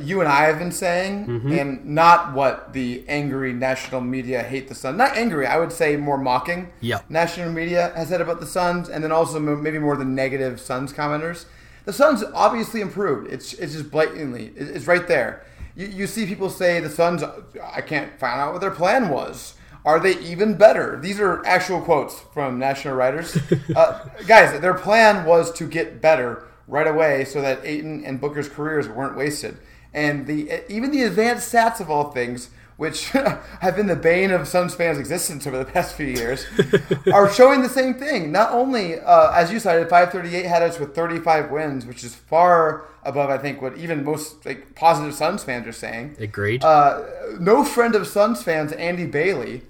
you and I have been saying, and not what the angry national media hate the Suns. Not angry, I would say more mocking. Yeah. national media has said about the Suns, and then also maybe more the negative Suns commenters. The Suns obviously improved. It's it's just blatantly it's right there. You, you see people say the Suns. I can't find out what their plan was. Are they even better? These are actual quotes from national writers. uh, guys, their plan was to get better right away so that Ayton and Booker's careers weren't wasted. And the even the advanced stats of all things, which have been the bane of Suns fans' existence over the past few years, are showing the same thing. Not only, uh, as you cited, 538 had us with 35 wins, which is far above, I think, what even most like positive Suns fans are saying. Agreed. Uh, no friend of Suns fans, Andy Bailey,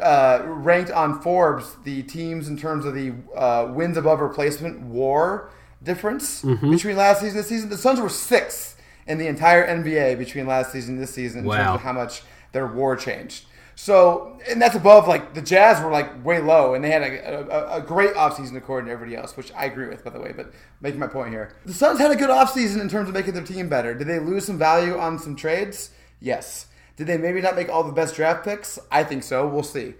uh, ranked on Forbes the teams in terms of the uh, wins above replacement WAR difference Mm-hmm. between last season and this season. The Suns were sixth in the entire NBA between last season and this season in terms of how much their WAR changed. So, and that's above like the Jazz were like way low, and they had a, a, a great offseason according to everybody else, which I agree with, by the way. But making my point here, the Suns had a good offseason in terms of making their team better. Did they lose some value on some trades? Yes. Did they maybe not make all the best draft picks? I think so. We'll see.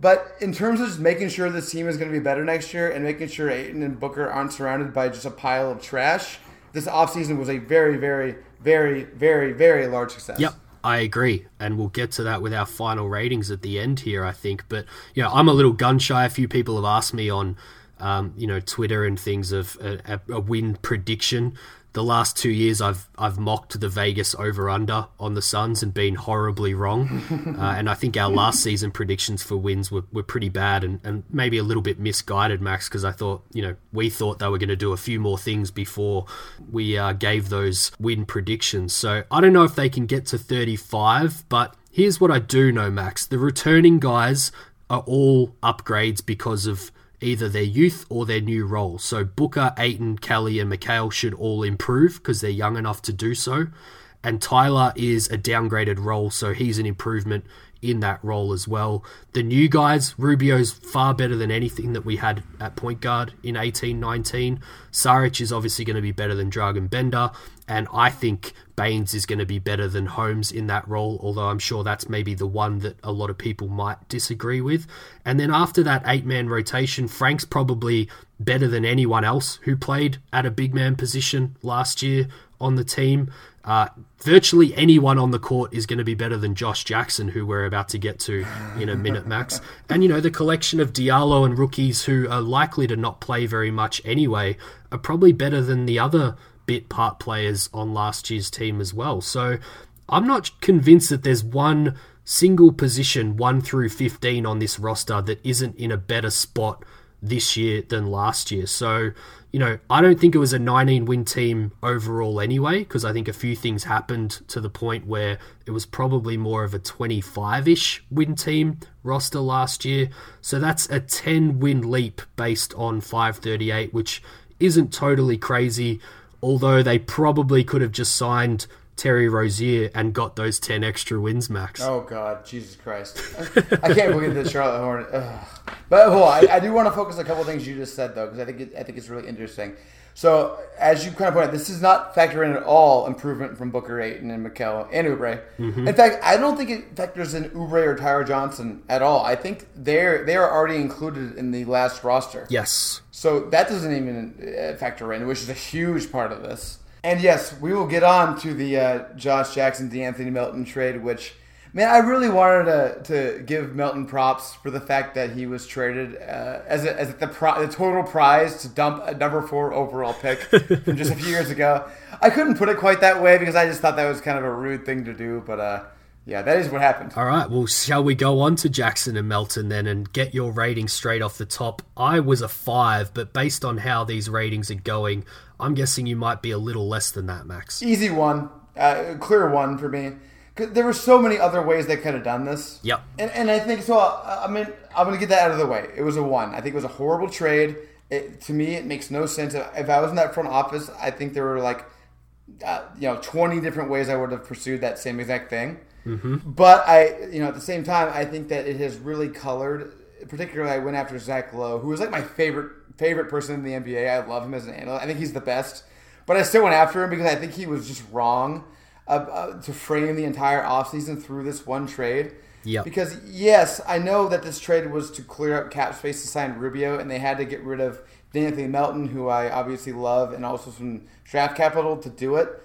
But in terms of just making sure this team is going to be better next year and making sure Ayton and Booker aren't surrounded by just a pile of trash, this offseason was a very, very, very, very, very large success. Yep, I agree, and we'll get to that with our final ratings at the end here, I think. But you know, I'm a little gun shy. A few people have asked me on, um, you know, Twitter and things of a, a, a win prediction. The last two years, I've I've mocked the Vegas over under on the Suns and been horribly wrong. uh, and I think our last season predictions for wins were, were pretty bad and, and maybe a little bit misguided, Max, because I thought you know we thought they were going to do a few more things before we uh, gave those win predictions. So I don't know if they can get to 35, but here's what I do know, Max: the returning guys are all upgrades because of either their youth or their new role. So Booker, Ayton, Kelly, and Mikal should all improve because they're young enough to do so. and Tyler is a downgraded role, so he's an improvement in that role as well. The new guys, Rubio's far better than anything that we had at point guard in 18 19. Saric is obviously going to be better than Dragan Bender, and I think Baynes is going to be better than Holmes in that role, although I'm sure that's maybe the one that a lot of people might disagree with. And then after that eight man rotation, Frank's probably better than anyone else who played at a big man position last year on the team. Uh, virtually anyone on the court is going to be better than Josh Jackson, who we're about to get to in a minute, Max. And, you know, the collection of Diallo and rookies who are likely to not play very much anyway are probably better than the other bit part players on last year's team as well. So I'm not convinced that there's one single position, 1 through 15 on this roster, that isn't in a better spot this year than last year. So, you know, I don't think it was a 19 win team overall anyway, because I think a few things happened to the point where it was probably more of a 25 ish win team roster last year. So that's a 10 win leap based on 538, which isn't totally crazy, although they probably could have just signed Terry Rozier and got those 10 extra wins, Max. Oh, God. Jesus Christ. I can't believe that Charlotte Hornet. Ugh. But hold on. I, I do want to focus on a couple of things you just said, though, because I think it, I think it's really interesting. So, as you kind of pointed out, this is not factoring in at all improvement from Booker Ayton and Mikal and Oubre. In fact, I don't think it factors in Oubre or Tyler Johnson at all. I think they're they are already included in the last roster. Yes. So that doesn't even uh, factor in, which is a huge part of this. And yes, we will get on to the uh, Josh Jackson, DeAnthony Melton trade, which, man, I really wanted to, to give Melton props for the fact that he was traded uh, as, a, as the, pri- the total prize to dump a number four overall pick from just a few years ago. I couldn't put it quite that way because I just thought that was kind of a rude thing to do, but uh, yeah, that is what happened. All right, well, shall we go on to Jackson and Melton then and get your rating straight off the top? I was a five, but based on how these ratings are going, I'm guessing you might be a little less than that, Max. Easy one, uh, clear one for me. 'Cause there were so many other ways they could have done this. Yep. And, and I think so. uh, I mean, I'm going to get that out of the way. It was a one. I think it was a horrible trade. It, to me, it makes no sense. If I was in that front office, I think there were like, uh, you know, 20 different ways I would have pursued that same exact thing. Mm-hmm. But I, you know, at the same time, I think that it has really colored. Particularly, I went after Zach Lowe, who was like my favorite favorite person in the NBA. I love him as an analyst. I think he's the best. But I still went after him because I think he was just wrong uh, uh, to frame the entire offseason through this one trade. Yep. Because yes, I know that this trade was to clear up cap space to sign Rubio, and they had to get rid of Anthony Melton, who I obviously love, and also some draft capital to do it.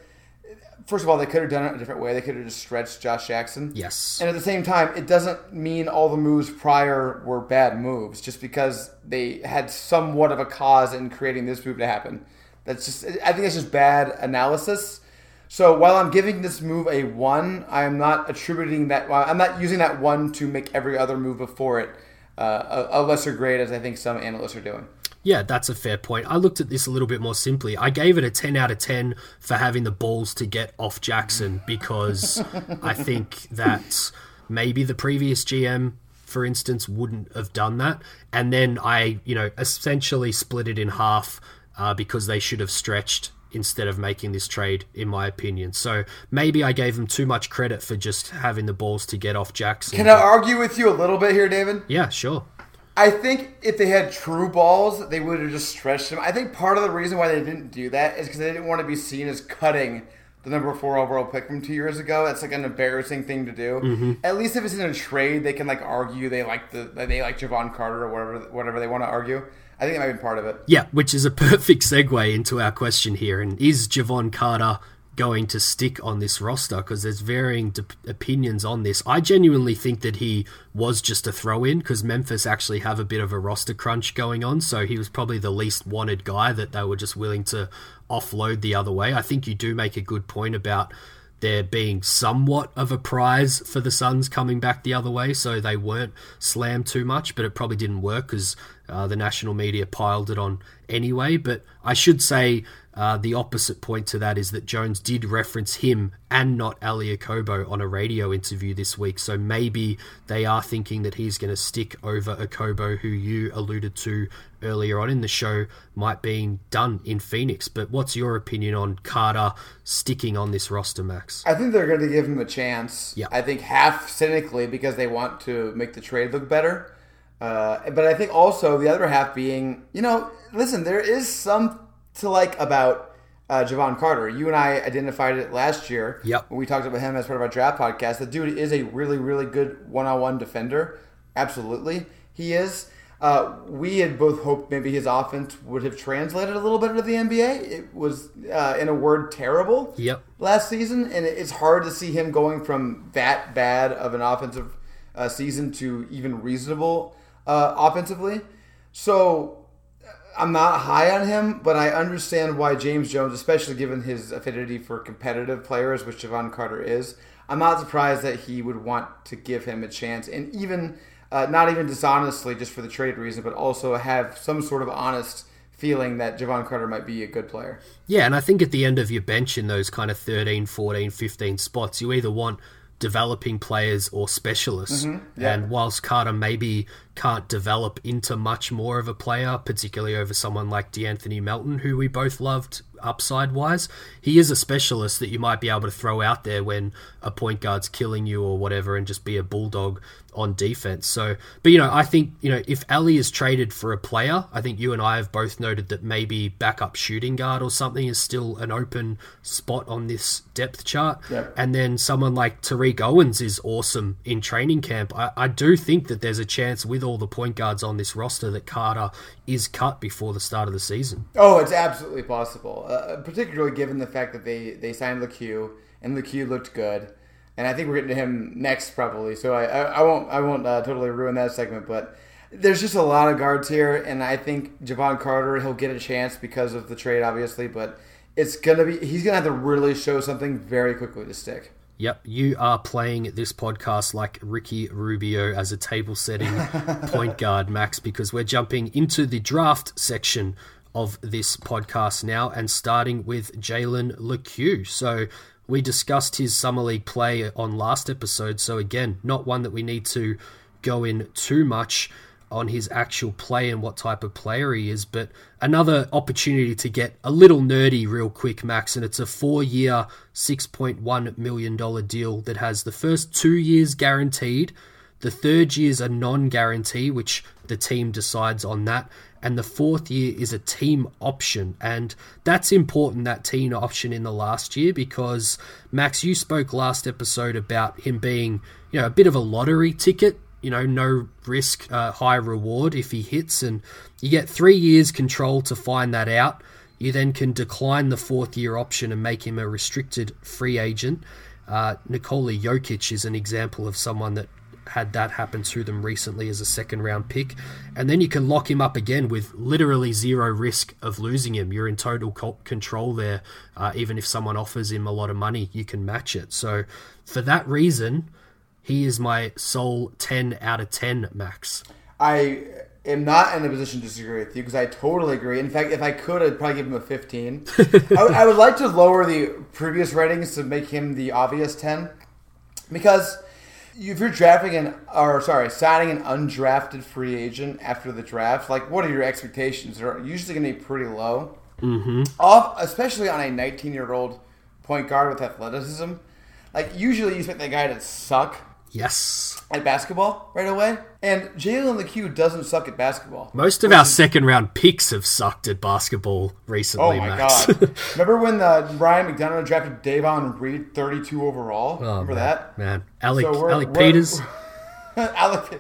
First of all, they could have done it a different way. They could have just stretched Josh Jackson. Yes. And at the same time, it doesn't mean all the moves prior were bad moves, just because they had somewhat of a cause in creating this move to happen. That's just, I think it's just bad analysis. So while I'm giving this move a one, I am not attributing that. I'm not using that one to make every other move before it uh, a, a lesser grade, as I think some analysts are doing. Yeah, that's a fair point. I looked at this a little bit more simply. I gave it a 10 out of 10 for having the balls to get off Jackson because I think that maybe the previous GM, for instance, wouldn't have done that. And then I, you know, essentially split it in half uh, because they should have stretched instead of making this trade, in my opinion. So maybe I gave him too much credit for just having the balls to get off Jackson. Can I argue with you a little bit here, David? Yeah, sure. I think if they had true balls, they would have just stretched him. I think part of the reason why they didn't do that is because they didn't want to be seen as cutting the number four overall pick from two years ago. That's like an embarrassing thing to do. Mm-hmm. At least if it's in a trade, they can like argue they like the they like Jevon Carter or whatever whatever they want to argue. I think it might be part of it. Yeah, which is a perfect segue into our question here. And is Jevon Carter going to stick on this roster? Because there's varying d- opinions on this. I genuinely think that he was just a throw in because Memphis actually have a bit of a roster crunch going on. So he was probably the least wanted guy that they were just willing to offload the other way. I think you do make a good point about there being somewhat of a prize for the Suns coming back the other way, so they weren't slammed too much, but it probably didn't work because uh, the national media piled it on anyway. But I should say uh, the opposite point to that is that Jones did reference him and not Elie Okobo on a radio interview this week. So maybe they are thinking that he's going to stick over Okobo, who you alluded to earlier on in the show, might be done in Phoenix. But what's your opinion on Carter sticking on this roster, Max? I think they're going to give him a chance. Yeah. I think half cynically because they want to make the trade look better. Uh, but I think also the other half being, you know, listen, there is some to like about uh, Jevon Carter. You and I identified it last year Yep. when we talked about him as part of our draft podcast. The dude is a really, really good one-on-one defender. Absolutely, he is. Uh, we had both hoped maybe his offense would have translated a little better to the NBA. It was, uh, in a word, terrible Yep. last season, and it's hard to see him going from that bad of an offensive uh, season to even reasonable uh, offensively. So I'm not high on him, but I understand why James Jones, especially given his affinity for competitive players, which Jevon Carter is, I'm not surprised that he would want to give him a chance, and even uh, not even dishonestly, just for the trade reason, but also have some sort of honest feeling that Jevon Carter might be a good player. Yeah, and I think at the end of your bench in those kind of 13, 14, 15 spots, you either want developing players or specialists. yeah. And whilst Carter maybe can't develop into much more of a player, particularly over someone like DeAnthony Melton, who we both loved upside wise, he is a specialist that you might be able to throw out there when a point guard's killing you or whatever and just be a bulldog on defense. So, but you know, I think, you know, if Ali is traded for a player, I think you and I have both noted that maybe backup shooting guard or something is still an open spot on this depth chart. Yep. And then someone like Tariq Owens is awesome in training camp. I, I do think that there's a chance with all the point guards on this roster that Carter is cut before the start of the season. Oh, it's absolutely possible, uh, particularly given the fact that they they signed Lecque and Lecque looked good, and I think we're getting to him next probably. So I I, I won't I won't uh, totally ruin that segment, but there's just a lot of guards here, and I think Jevon Carter he'll get a chance because of the trade, obviously, but it's gonna be he's gonna have to really show something very quickly to stick. Yep, you are playing this podcast like Ricky Rubio as a table setting point guard, Max, because we're jumping into the draft section of this podcast now and starting with Jalen Lecque. So we discussed his Summer League play on last episode, so again, not one that we need to go in too much on his actual play and what type of player he is, but another opportunity to get a little nerdy real quick, Max, and it's a four year, $6.1 million deal that has the first two years guaranteed. The third year is a non guarantee, which the team decides on that. And the fourth year is a team option. And that's important, that team option in the last year, because Max, you spoke last episode about him being, you know, a bit of a lottery ticket you know, no risk, uh, high reward if he hits, and you get three years control to find that out. You then can decline the fourth year option and make him a restricted free agent. Uh, Nikola Jokic is an example of someone that had that happen to them recently as a second round pick. And then you can lock him up again with literally zero risk of losing him. You're in total control there. Uh, even if someone offers him a lot of money, you can match it. So, for that reason, he is my sole 10 out of 10 max. I am not in a position to disagree with you because I totally agree. In fact, if I could, I'd probably give him a 15. I, would- would like to lower the previous ratings to make him the obvious 10 because if you're drafting an or sorry, signing an undrafted free agent after the draft, like what are your expectations? They're usually going to be pretty low. Mm-hmm. Off, especially on a 19 year old point guard with athleticism. Like usually you expect that guy to suck Yes. at basketball right away, and Jalen Lecque doesn't suck at basketball. Most of our second round picks have sucked at basketball recently, Oh my Max. god! Remember when uh, Ryan McDonough drafted Davon Reed 32 overall? Oh, Remember man. that? Man. Alec, So we're- Alec we're- Peters. Alec,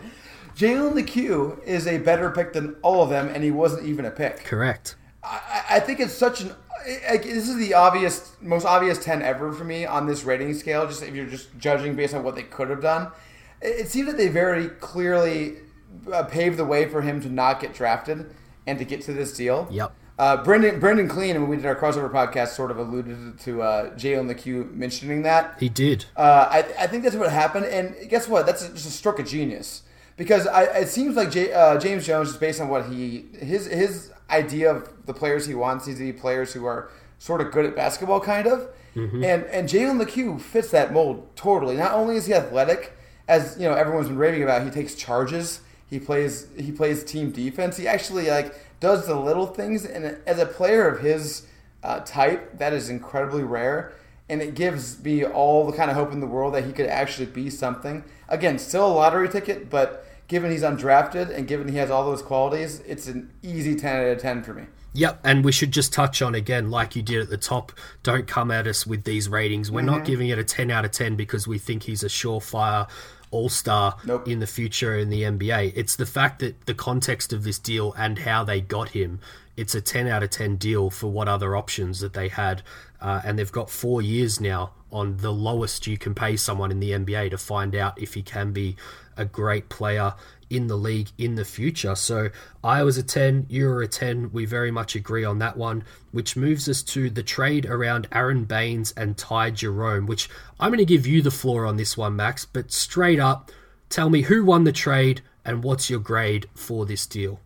Jalen Lecque is a better pick than all of them, and he wasn't even a pick. Correct. I, I think it's such an. This is the obvious, most obvious ten ever for me on this rating scale. Just if you're just judging based on what they could have done, it, it seems that they very clearly uh, paved the way for him to not get drafted and to get to this deal. Yep. Uh, Brendan Brendan Clean, when we did our crossover podcast, sort of alluded to uh, Jalen Lecque mentioning that. He did. Uh, I, I think that's what happened, and guess what? That's just a stroke of genius because I, it seems like J, uh, James Jones is based on what he his his idea of the players he wants needs to be players who are sort of good at basketball, kind of. And and Jalen Lecque fits that mold totally. Not only is he athletic, as you know, everyone's been raving about. He takes charges. He plays he plays team defense. He actually like does the little things. And as a player of his uh, type, that is incredibly rare. And it gives me all the kind of hope in the world that he could actually be something. Again, still a lottery ticket, but given he's undrafted and given he has all those qualities, it's an easy 10 out of 10 for me. Yep, and we should just touch on again, like you did at the top, don't come at us with these ratings. We're Mm-hmm. not giving it a 10 out of 10 because we think he's a surefire all star Nope. in the future in the NBA. It's the fact that the context of this deal and how they got him, it's a 10 out of 10 deal for what other options that they had. Uh, and they've got four years now on the lowest you can pay someone in the NBA to find out if he can be a great player in the league in the future. So I was a 10, you were a 10. We very much agree on that one, which moves us to the trade around Aron Baynes and Ty Jerome, which I'm going to give you the floor on this one, Max, but straight up, tell me who won the trade and what's your grade for this deal?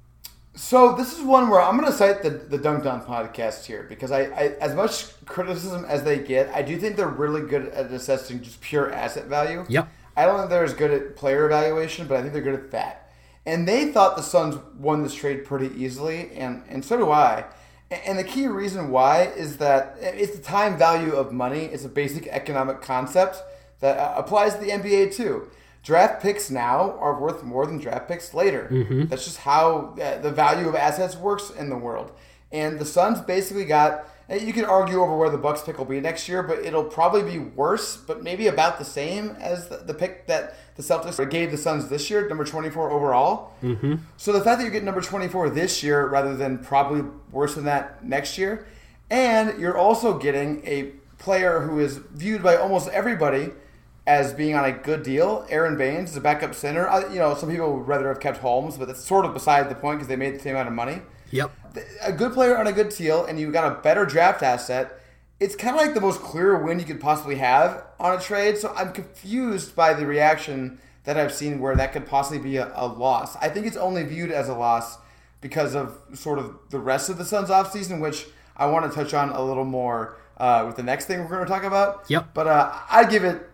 So this is one where I'm going to cite the the Dunc'd On podcast here because I, I, as much criticism as they get, I do think they're really good at assessing just pure asset value. Yep. I don't think they're as good at player evaluation, but I think they're good at that. And they thought the Suns won this trade pretty easily, and and so do I. And the key reason why is that it's the time value of money. It's a basic economic concept that uh, applies to the NBA too. Draft picks now are worth more than draft picks later. That's just how uh, the value of assets works in the world. And the Suns basically got. uh, You can argue over where the Bucks pick will be next year, but it'll probably be worse, but maybe about the same as the, the pick that the Celtics gave the Suns this year, number 24 overall. Mm-hmm. So the fact that you're getting number 24 this year rather than probably worse than that next year, and you're also getting a player who is viewed by almost everybody as being on a good deal. Aron Baynes is a backup center. I, you know, some people would rather have kept Holmes, but that's sort of beside the point because they made the same amount of money Yep. a good player on a good deal and you got a better draft asset, it's kind of like the most clear win you could possibly have on a trade. So I'm confused by the reaction that I've seen where that could possibly be a, a loss. I think it's only viewed as a loss because of sort of the rest of the Suns offseason, which I want to touch on a little more uh, with the next thing we're going to talk about. Yep. But uh, I'd give it,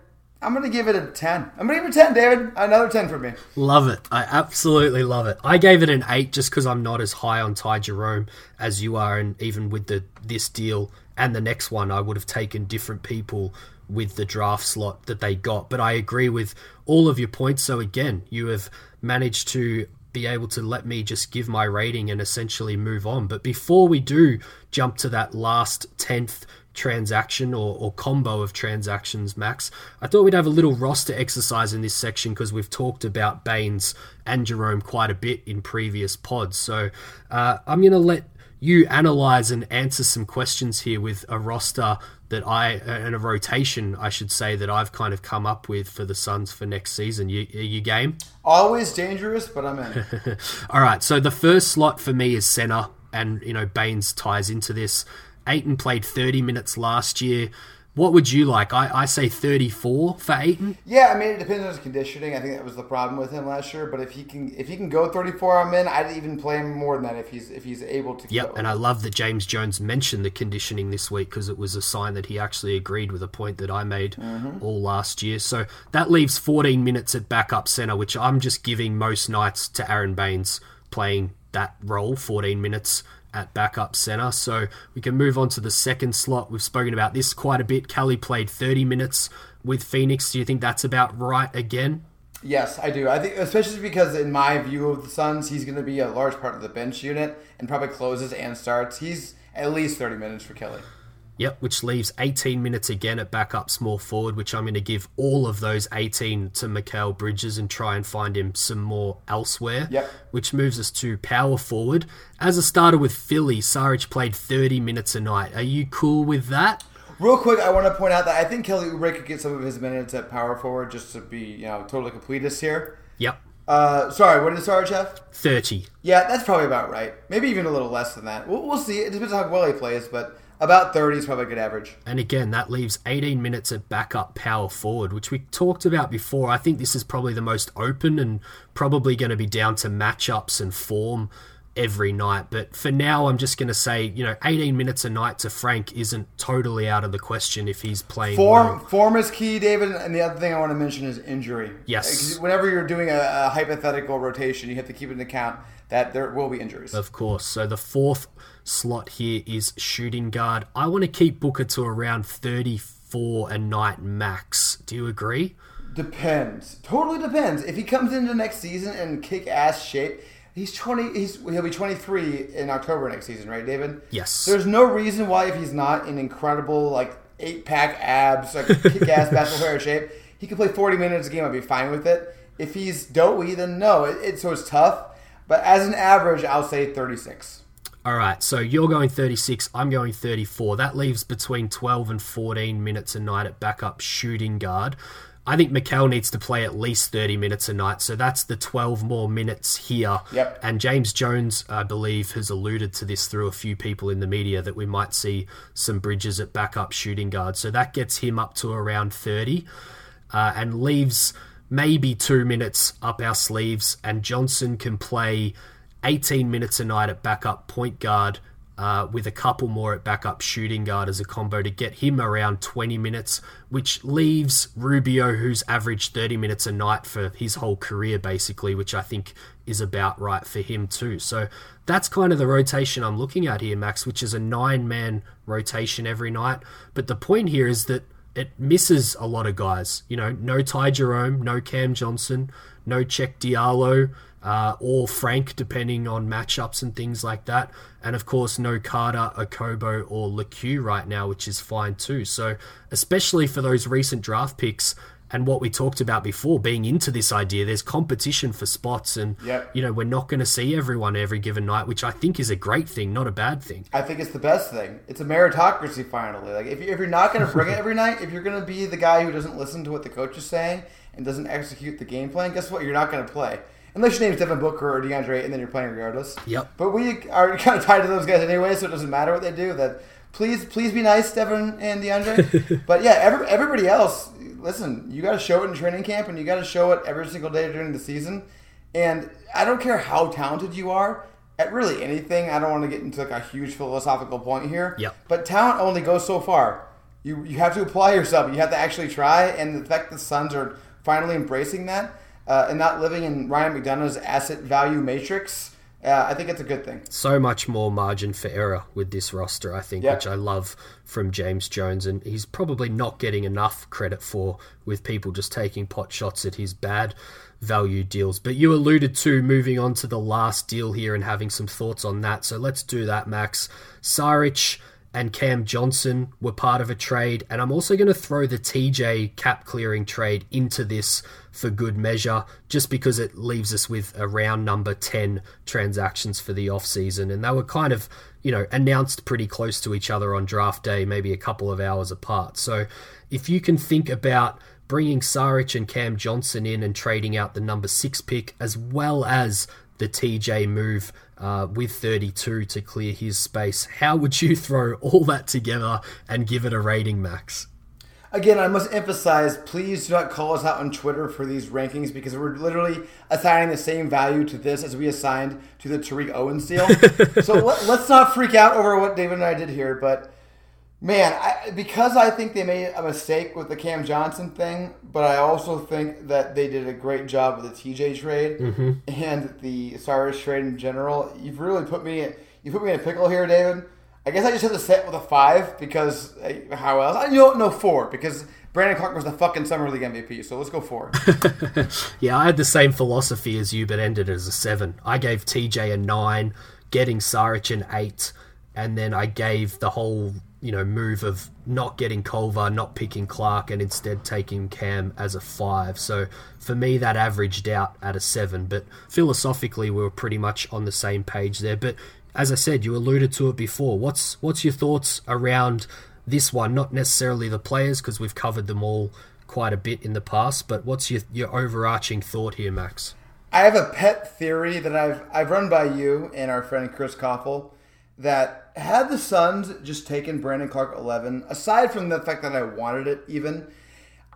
I'm going to give it a 10. I'm going to give it a 10, David. Another 10 for me. Love it. I absolutely love it. I gave it an eight just because I'm not as high on Ty Jerome as you are, and even with the this deal and the next one, I would have taken different people with the draft slot that they got. But I agree with all of your points. So again, you have managed to be able to let me just give my rating and essentially move on. But before we do jump to that last tenth transaction or, or combo of transactions, Max. I thought we'd have a little roster exercise in this section because we've talked about Baynes and Jerome quite a bit in previous pods. So uh, I'm going to let you analyze and answer some questions here with a roster that I and a rotation, I should say, that I've kind of come up with for the Suns for next season. You, are you game? Always dangerous, but I'm in. All right, so the first slot for me is center, and you know Baynes ties into this. Ayton played 30 minutes last year. What would you like? I, I say 34 for Ayton. Yeah, I mean it depends on his conditioning. I think that was the problem with him last year. But if he can, if he can go 34, I'm in. I'd even play him more than that if he's if he's able to. Yep, go. and I love that James Jones mentioned the conditioning this week because it was a sign that he actually agreed with a point that I made mm-hmm. all last year. So that leaves 14 minutes at backup center, which I'm just giving most nights to Aron Baynes playing that role, 14 minutes at backup center. So we can move on to the second slot. We've spoken about this quite a bit. Kelly played 30 minutes with Phoenix. Do you think that's about right again? Yes, I do. I think especially because in my view of the Suns, he's going to be a large part of the bench unit and probably closes and starts. He's at least 30 minutes for Kelly. Yep, which leaves 18 minutes again at backup small forward, which I'm going to give all of those 18 to Mikal Bridges and try and find him some more elsewhere. Yep. Which moves us to power forward. As a starter with Philly, Saric played 30 minutes a night. Are you cool with that? Real quick, I want to point out that I think Kelly Oubre could get some of his minutes at power forward just to be you know totally completist here. Yep. Uh, sorry, what did Sarge have? 30. Yeah, that's probably about right. Maybe even a little less than that. We'll, we'll see. It depends on how well he plays, but About 30 is probably a good average. And again, that leaves 18 minutes at backup power forward, which we talked about before. I think this is probably the most open and probably going to be down to matchups and form every night. But for now, I'm just going to say, you know, 18 minutes a night to Frank isn't totally out of the question if he's playing Form well. form is key, David. And the other thing I want to mention is injury. Yes. Whenever you're doing a, a hypothetical rotation, you have to keep into account that there will be injuries. Of course. So the fourth slot here is shooting guard. I want to keep Booker to around 34 a night max. Do you agree? Depends. Totally depends. If he comes into next season in kick ass shape, he's twenty. He's he'll be twenty three in October next season, right, David? Yes. There's no reason why if he's not in incredible like eight pack abs, like kick ass basketball player shape, he could play forty minutes a game. I'd be fine with it. If he's doughy, then no. It, it so it's tough. But as an average, I'll say thirty six. All right, so you're going 36, I'm going 34. That leaves between 12 and 14 minutes a night at backup shooting guard. I think Mikal needs to play at least 30 minutes a night, so that's the 12 more minutes here. Yep. And James Jones, I believe, has alluded to this through a few people in the media that we might see some bridges at backup shooting guard. So that gets him up to around 30 uh, and leaves maybe two minutes up our sleeves. And Johnson can play 18 minutes a night at backup point guard. Uh, with a couple more at backup shooting guard as a combo to get him around 20 minutes, which leaves Rubio, who's averaged 30 minutes a night for his whole career, basically, which I think is about right for him too. So that's kind of the rotation I'm looking at here, Max, which is a nine man rotation every night. But the point here is that it misses a lot of guys. You know, no Ty Jerome, no Cam Johnson, no Cheick Diallo, uh, or Frank, depending on matchups and things like that. And of course, no Carter, Okobo, or Lecque right now, which is fine too. So, especially for those recent draft picks and what we talked about before, being into this idea, there's competition for spots, and Yep. you know we're not going to see everyone every given night, which I think is a great thing, not a bad thing. I think it's the best thing. It's a meritocracy finally. Like if, you, if you're not going to bring it every night, if you're going to be the guy who doesn't listen to what the coach is saying and doesn't execute the game plan, guess what? You're not going to play. Unless your name's Devin Booker or DeAndre, and then you're playing regardless. Yep. But we are kind of tied to those guys anyway, so it doesn't matter what they do. That please, please be nice, Devin and DeAndre. but yeah, every, everybody else, listen, you got to show it in training camp, and you got to show it every single day during the season. And I don't care how talented you are at really anything. I don't want to get into like a huge philosophical point here. Yep. But talent only goes so far. You you have to apply yourself. You have to actually try. And the fact the Suns are finally embracing that uh, and not living in Ryan McDonough's asset value matrix, uh, I think it's a good thing. so much more margin for error with this roster, I think, which I love from James Jones. And he's probably not getting enough credit for with people just taking pot shots at his bad value deals. But you alluded to moving on to the last deal here and having some thoughts on that. So let's do that, Max. Saric and Cam Johnson were part of a trade. And I'm also going to throw the TJ cap clearing trade into this for good measure, just because it leaves us with a round number 10 transactions for the offseason. And they were kind of, you know, announced pretty close to each other on draft day, maybe a couple of hours apart. So if you can think about bringing Saric and Cam Johnson in and trading out the number six pick, as well as the TJ move uh, with 32 to clear his space. How would you throw all that together and give it a rating, Max? Again, I must emphasize, please do not call us out on Twitter for these rankings because we're literally assigning the same value to this as we assigned to the Tariq Owens deal. so let, let's not freak out over what David and I did here, but man, I, because I think they made a mistake with the Cam Johnson thing, but I also think that they did a great job with the TJ trade and the Cyrus trade in general. You've really put me you put me in a pickle here, David. I guess I just have to set with a five because uh, how else? I don't know four because Brandon Clarke was the fucking summer league MVP. So let's go four. Yeah, I had the same philosophy as you, but ended as a seven. I gave TJ a nine, getting Saric an eight, and then I gave the whole you know move of not getting Culver, not picking Clark, and instead taking Cam as a five. So for me, that averaged out at a seven. But philosophically, we were pretty much on the same page there. But as I said, you alluded to it before. What's what's your thoughts around this one? Not necessarily the players, because we've covered them all quite a bit in the past. But what's your your overarching thought here, Max? I have a pet theory that I've I've run by you and our friend Chris Koffel that had the Suns just taken Brandon Clarke 11, aside from the fact that I wanted it even,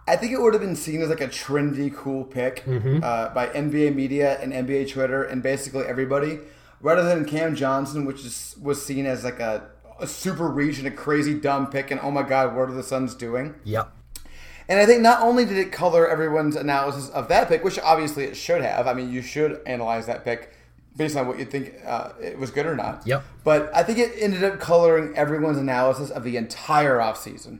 I think it would have been seen as like a trendy, cool pick uh, by NBA media and NBA Twitter and basically everybody, rather than Cam Johnson, which is, was seen as like a, a super reach and a crazy dumb pick. And oh my God, what are the Suns doing? Yep. And I think not only did it color everyone's analysis of that pick, which obviously it should have. I mean, you should analyze that pick based on what you think uh, it was good or not. Yep. But I think it ended up coloring everyone's analysis of the entire offseason.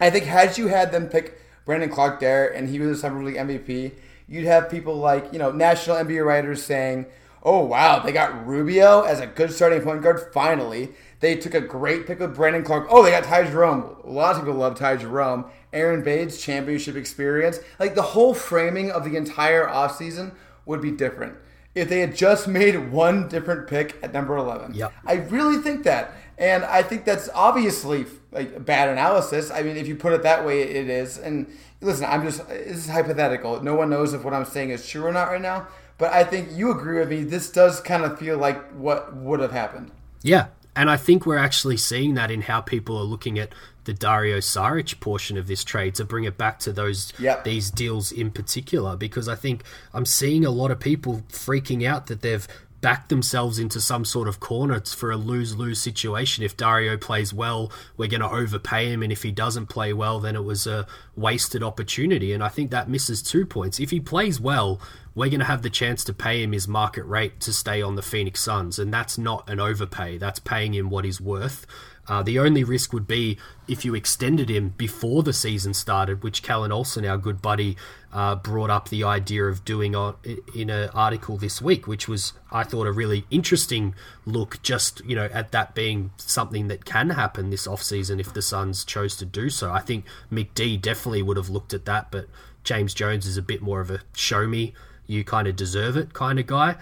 I think had you had them pick Brandon Clarke there and he was a Summer League MVP, you'd have people like, you know, national NBA writers saying, oh, wow, they got Rubio as a good starting point guard finally. They took a great pick with Brandon Clarke. Oh, they got Ty Jerome. A lot of people love Ty Jerome. Aron Baynes, championship experience. Like the whole framing of the entire offseason would be different if they had just made one different pick at number 11. Yep. I really think that. And I think that's obviously like bad analysis. I mean, if you put it that way, it is. And listen, I'm just, this is hypothetical. No one knows if what I'm saying is true or not right now. But I think you agree with me. This does kind of feel like what would have happened. Yeah. And I think we're actually seeing that in how people are looking at the Dario Saric portion of this trade to bring it back to those Yep. these deals in particular because I think I'm seeing a lot of people freaking out that they've backed themselves into some sort of corner for a lose-lose situation. If Dario plays well, we're going to overpay him and if he doesn't play well then it was a wasted opportunity and I think that misses two points. If he plays well, we're going to have the chance to pay him his market rate to stay on the Phoenix Suns, and that's not an overpay. That's paying him what he's worth. Uh, the only risk would be if you extended him before the season started, which Kellan Olson, our good buddy, uh, brought up the idea of doing on, in an article this week, which was, I thought, a really interesting look just, you know, at that being something that can happen this offseason if the Suns chose to do so. I think McD definitely would have looked at that, but James Jones is a bit more of a show me, you kind of deserve it kind of guy.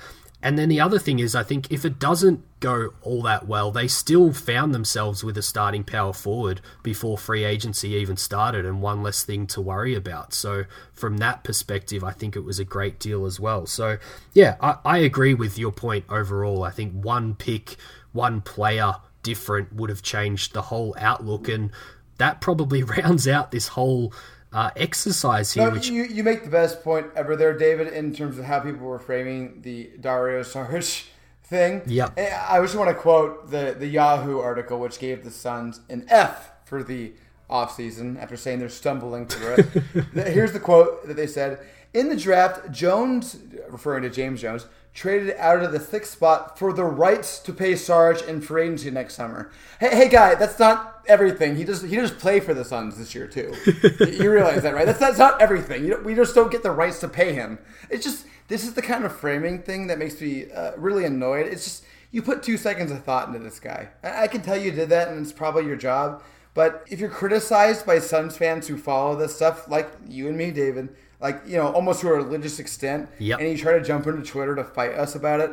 And then the other thing is, I think if it doesn't go all that well, they still found themselves with a starting power forward before free agency even started and one less thing to worry about. So, from that perspective, I think it was a great deal as well. So, yeah, I, I agree with your point overall. I think one pick, one player different would have changed the whole outlook. And that probably rounds out this whole uh, exercise here, No, which you, you make the best point ever there, David, in terms of how people were framing the Dario Saric thing. Yep. I just want to quote the, the Yahoo article, which gave the Suns an F for the offseason after saying they're stumbling through it. Here's the quote that they said In the draft, Jones, referring to James Jones, traded out of the sixth spot for the rights to pay Saric and free agency next summer. Hey, hey, guy, that's not everything. He does he does play for the Suns this year too. You- realize that, right? That's that's not everything. You don't, we just don't get the rights to pay him. It's just this is the kind of framing thing that makes me uh, really annoyed. It's just you put two seconds of thought into this guy. I, I can tell you did that, and it's probably your job. But if you're criticized by Suns fans who follow this stuff, like you and me, David, like you know, almost to a religious extent, Yep. and you try to jump into Twitter to fight us about it,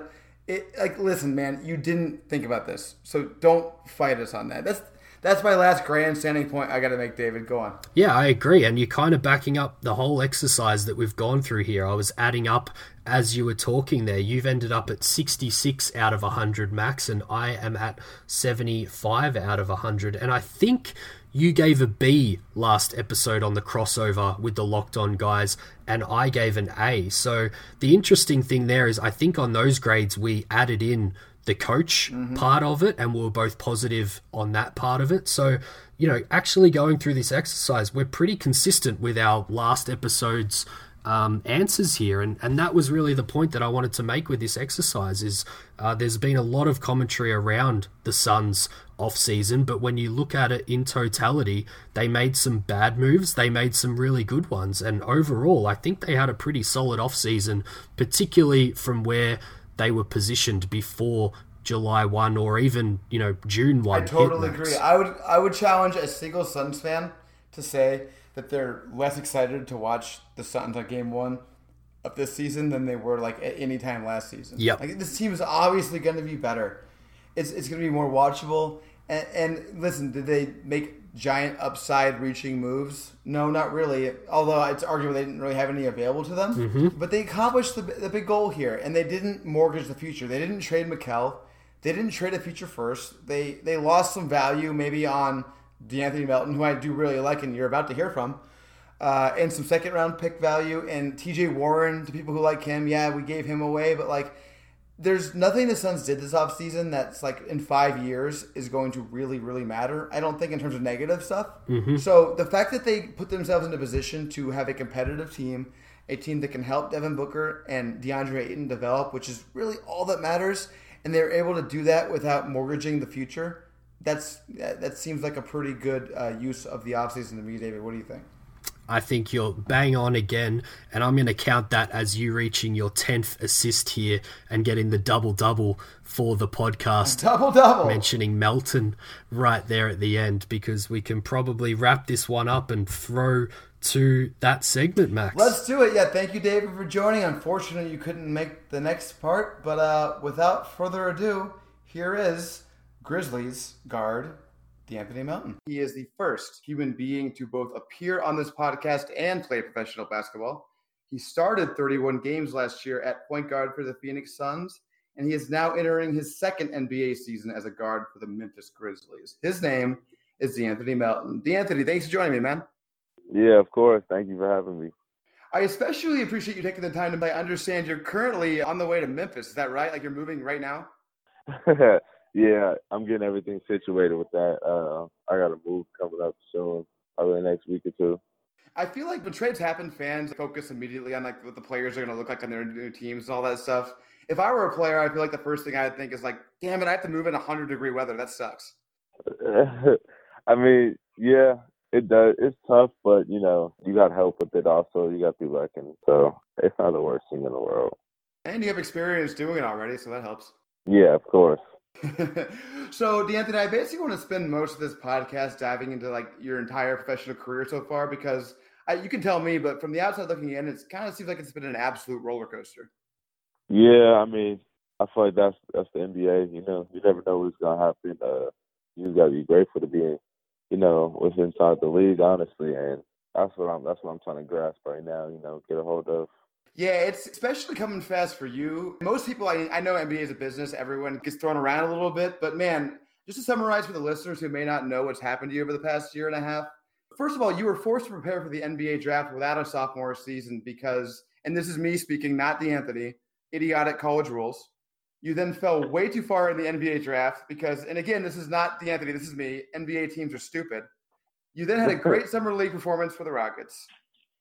it like listen, man, you didn't think about this, so don't fight us on that. That's that's my last grandstanding point I got to make, David. Go on. Yeah, I agree. And you're kind of backing up the whole exercise that we've gone through here. I was adding up as you were talking there. You've ended up at 66 out of 100 max, and I am at 75 out of 100. And I think you gave a B last episode on the crossover with the locked on guys, and I gave an A. So the interesting thing there is, I think on those grades, we added in the coach part of it, and we were both positive on that part of it. So, you know, actually going through this exercise, we're pretty consistent with our last episode's um, answers here, and and that was really the point that I wanted to make with this exercise. Is uh, there's been a lot of commentary around the Suns off season, but when you look at it in totality, they made some bad moves, they made some really good ones, and overall, I think they had a pretty solid off season, particularly from where they were positioned before July 1 or even, you know, June 1. I totally agree. I would I would challenge a single Suns fan to say that they're less excited to watch the Suns on game one of this season than they were like at any time last season. Yep. Like this team is obviously going to be better. It's it's going to be more watchable. And, and listen, did they make giant upside reaching moves? No, not really. Although it's arguable they didn't really have any available to them. But they accomplished the, the big goal here, and they didn't mortgage the future. They didn't trade Mikal. they didn't trade a future first. They they lost some value maybe on De'Anthony Melton, who I do really like, and you're about to hear from, uh, and some second round pick value. And T.J. Warren, to people who like him, yeah, we gave him away, but like. There's nothing the Suns did this offseason that's like in five years is going to really, really matter. I don't think in terms of negative stuff. So the fact that they put themselves in a position to have a competitive team, a team that can help Devin Booker and DeAndre Ayton develop, which is really all that matters, and they're able to do that without mortgaging the future. That's that that seems like a pretty good uh, use of the offseason to me, David. What do you think? I think you're bang on again, and I'm going to count that as you reaching your 10th assist here and getting the double double for the podcast. Double double. Mentioning Melton right there at the end because we can probably wrap this one up and throw to that segment, Max. Let's do it. Yeah, thank you, David, for joining. Unfortunately, you couldn't make the next part, but uh, without further ado, here is Grizzlies guard D'Anthony Melton. He is the first human being to both appear on this podcast and play professional basketball. He started 31 games last year at point guard for the Phoenix Suns, and he is now entering his second NBA season as a guard for the Memphis Grizzlies. His name is D'Anthony Melton. D'Anthony, thanks for joining me, man. Yeah, of course. Thank you for having me. I especially appreciate you taking the time to. I understand you're currently on the way to Memphis. Is that right? Like you're moving right now? yeah, I'm getting everything situated with that. Uh, I got a move coming up soon, probably the next week or two. I feel like when trades happen, fans focus immediately on like what the players are going to look like on their new teams and all that stuff. If I were a player, I feel like the first thing I'd think is like, damn it, I have to move in 100 degree weather. That sucks. I mean, yeah, it does. It's tough, but you know, you got help with it. Also, you got people that can. So it's not the worst thing in the world. And you have experience doing it already, so that helps. Yeah, of course. so, D'Anthony, I basically want to spend most of this podcast diving into like your entire professional career so far because I, you can tell me, but from the outside looking in, it kind of seems like it's been an absolute roller coaster. Yeah, I mean, I feel like that's that's the NBA. You know, you never know what's gonna happen. Uh, you just gotta be grateful to be, in, you know, what's inside the league, honestly, and that's what I'm that's what I'm trying to grasp right now. You know, get a hold of. Yeah, it's especially coming fast for you. Most people, I, I know NBA is a business. Everyone gets thrown around a little bit, but man, just to summarize for the listeners who may not know what's happened to you over the past year and a half. First of all, you were forced to prepare for the NBA draft without a sophomore season because, and this is me speaking, not D'Anthony, idiotic college rules. You then fell way too far in the NBA draft because, and again, this is not D'Anthony, this is me. NBA teams are stupid. You then had a great summer league performance for the Rockets.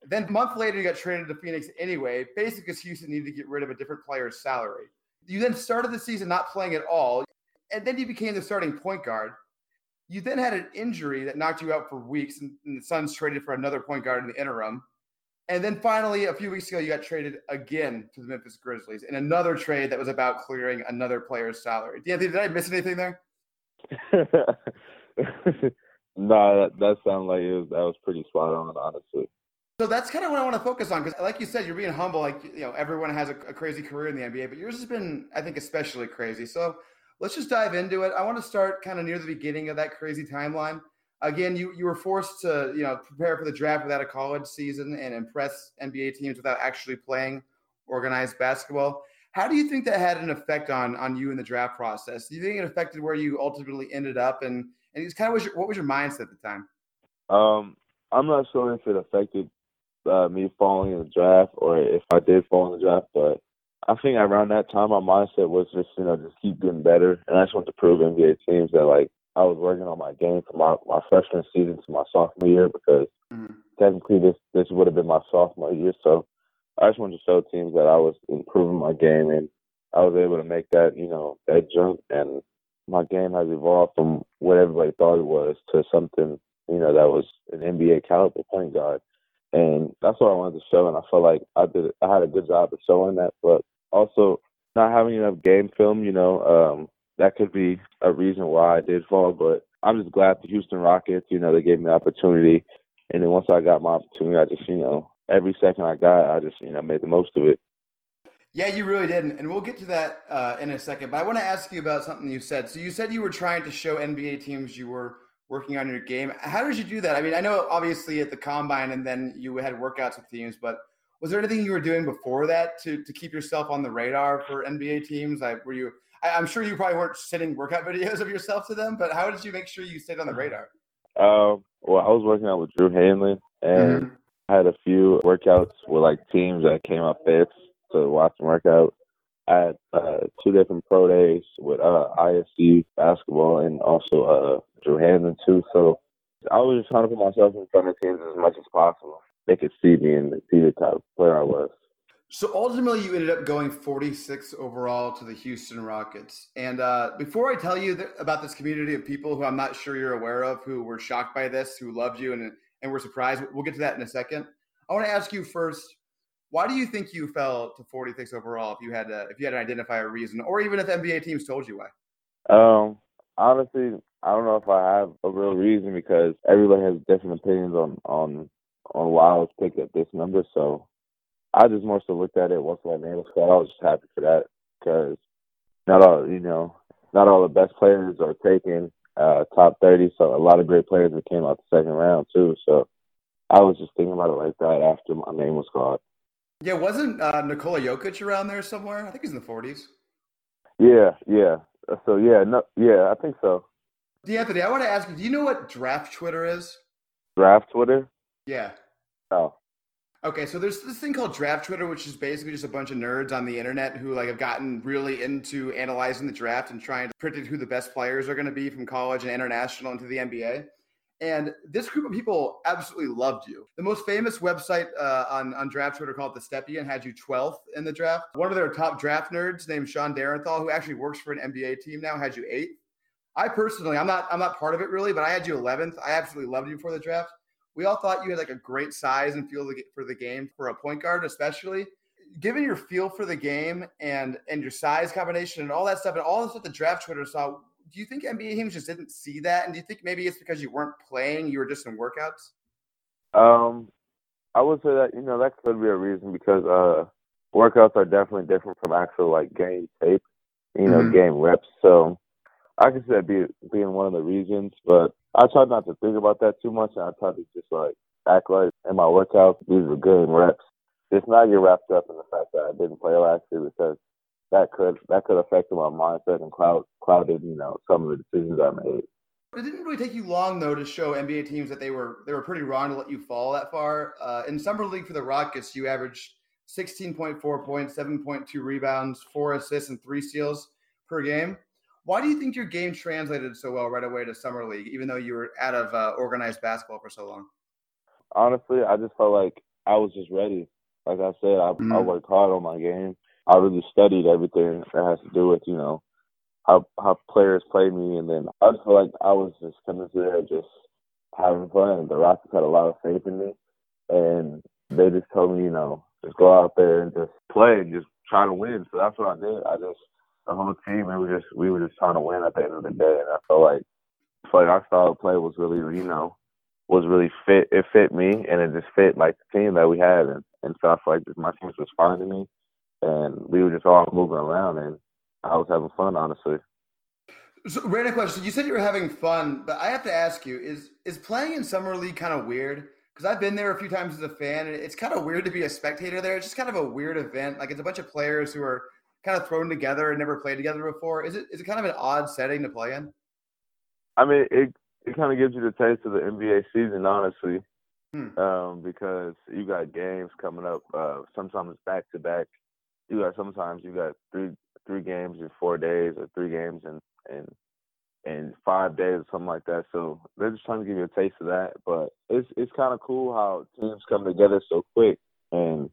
Then a month later, you got traded to Phoenix anyway, basically because Houston needed to get rid of a different player's salary. You then started the season not playing at all, and then you became the starting point guard. You then had an injury that knocked you out for weeks, and, and the Suns traded for another point guard in the interim. And then finally, a few weeks ago, you got traded again to the Memphis Grizzlies in another trade that was about clearing another player's salary. D'Anthony, did I miss anything there? no, that, that sounded like it was that was pretty spot on, honestly. So that's kind of what I want to focus on because, like you said, you're being humble. Like you know, everyone has a, a, crazy career in the NBA, but yours has been, I think, especially crazy. So let's just dive into it. I want to start kind of near the beginning of that crazy timeline. Again, you you were forced to you know prepare for the draft without a college season and impress NBA teams without actually playing organized basketball. How do you think that had an effect on on you in the draft process? Do you think it affected where you ultimately ended up, and and it's kind of was your, what was your mindset at the time? Um, I'm not sure if it affected uh, me falling in the draft or if I did fall in the draft, but I think around that time my mindset was just you know just keep getting better, and I just want to prove NBA teams that like I was working on my game from my, my freshman season to my sophomore year because mm-hmm. technically this this would have been my sophomore year, so I just wanted to show teams that I was improving my game and I was able to make that you know that jump, and my game has evolved from what everybody thought it was to something you know that was an NBA caliber point guard and that's what I wanted to show. And I felt like I did, I had a good job of showing that, but also not having enough game film, you know, um, that could be a reason why I did fall. But I'm just glad the Houston Rockets, you know, they gave me the opportunity, and then once I got my opportunity, I just, you know, every second I got, I just, you know, made the most of it. Yeah, you really did, and we'll get to that uh, in a second. But I want to ask you about something you said. So you said you were trying to show NBA teams you were working on your game. How did you do that? I mean, I know obviously at the combine and then you had workouts with teams, but was there anything you were doing before that to, to keep yourself on the radar for NBA teams? Like, were you? I, am sure you probably weren't sending workout videos of yourself to them, but how did you make sure you stayed on the radar? Um, well, I was working out with Drew Hanlen, and mm-hmm. I had a few workouts with like teams that came up fifth to watch them work out. Had uh, two different pro days with uh, basketball and also uh, Hanlen too. So I was just trying to put myself in front of teams as much as possible. They could see me and see the type of player I was. So ultimately, you ended up going 46 overall to the Houston Rockets. And uh, before I tell you th- about this community of people who I'm not sure you're aware of, who were shocked by this, who loved you, and and were surprised, we'll get to that in a second. I want to ask you first, why do you think you fell to 46 overall? If you had to, if you had to identify a reason, or even if NBA teams told you why. Um, honestly, I don't know if I have a real reason because everybody has different opinions on on on why I was picked at this number. So I just more so looked at it once my name was called. I was just happy for that because not all you know, not all the best players are taken uh, top thirty. So a lot of great players that came out the second round too. So I was just thinking about it like that after my name was called. Yeah, wasn't uh, Nikola Jokic around there somewhere? I think he's in the forties. Yeah, yeah. So yeah, no, yeah, I think so. D'Anthony, I want to ask you: Do you know what draft Twitter is? Draft Twitter? Yeah. Oh. Okay, so there's this thing called draft Twitter, which is basically just a bunch of nerds on the internet who like have gotten really into analyzing the draft and trying to predict who the best players are going to be from college and international into the NBA. And this group of people absolutely loved you. The most famous website uh, on, on draft Twitter called The Stepien had you 12th in the draft. One of their top draft nerds named Sean Darenthal, who actually works for an NBA team now, had you eighth. I personally, I'm not, I'm not part of it really, but I had you 11th. I absolutely loved you for the draft we all thought you had like a great size and feel for the game for a point guard, especially given your feel for the game and and your size combination and all that stuff and all the stuff the draft Twitter saw. Do you think NBA teams just didn't see that? And do you think maybe it's because you weren't playing, you were just in workouts? Um, I would say that you know that could be a reason because uh, workouts are definitely different from actual like game tape, you know, mm-hmm. game reps. So I could see that be, being one of the reasons, but I try not to think about that too much, and I try to just like act like in my workouts these are good reps. Just not get wrapped up in the fact that I didn't play last year because that could that could affect my mindset and cloud clouded you know some of the decisions I made. It didn't really take you long though to show NBA teams that they were they were pretty wrong to let you fall that far. Uh, in summer league for the Rockets, you averaged 16.4 points, 7.2 rebounds, four assists, and three steals per game. Why do you think your game translated so well right away to summer league, even though you were out of uh, organized basketball for so long? Honestly, I just felt like I was just ready. Like I said, I, mm-hmm. I worked hard on my game. I really studied everything that has to do with you know how how players play me, and then I just feel like I was just coming to there just having fun. The Rockets had a lot of faith in me, and they just told me, you know, just go out there and just play and just try to win. So that's what I did. I just the whole team. We were just we were just trying to win at the end of the day, and I felt like like our style of play was really you know was really fit. It fit me, and it just fit like the team that we had, and and so I felt like just my team was finding me, and we were just all moving around, and I was having fun, honestly. So, random question. You said you were having fun, but I have to ask you: is is playing in summer league kind of weird? Because I've been there a few times as a fan, and it's kind of weird to be a spectator there. It's just kind of a weird event. Like it's a bunch of players who are kind of thrown together and never played together before. Is it is it kind of an odd setting to play in? I mean, it it kind of gives you the taste of the NBA season, honestly, hmm. um, because you got games coming up. Uh, sometimes back to back. You got sometimes you got three three games in four days, or three games in in in five days, or something like that. So they're just trying to give you a taste of that. But it's it's kind of cool how teams come together so quick and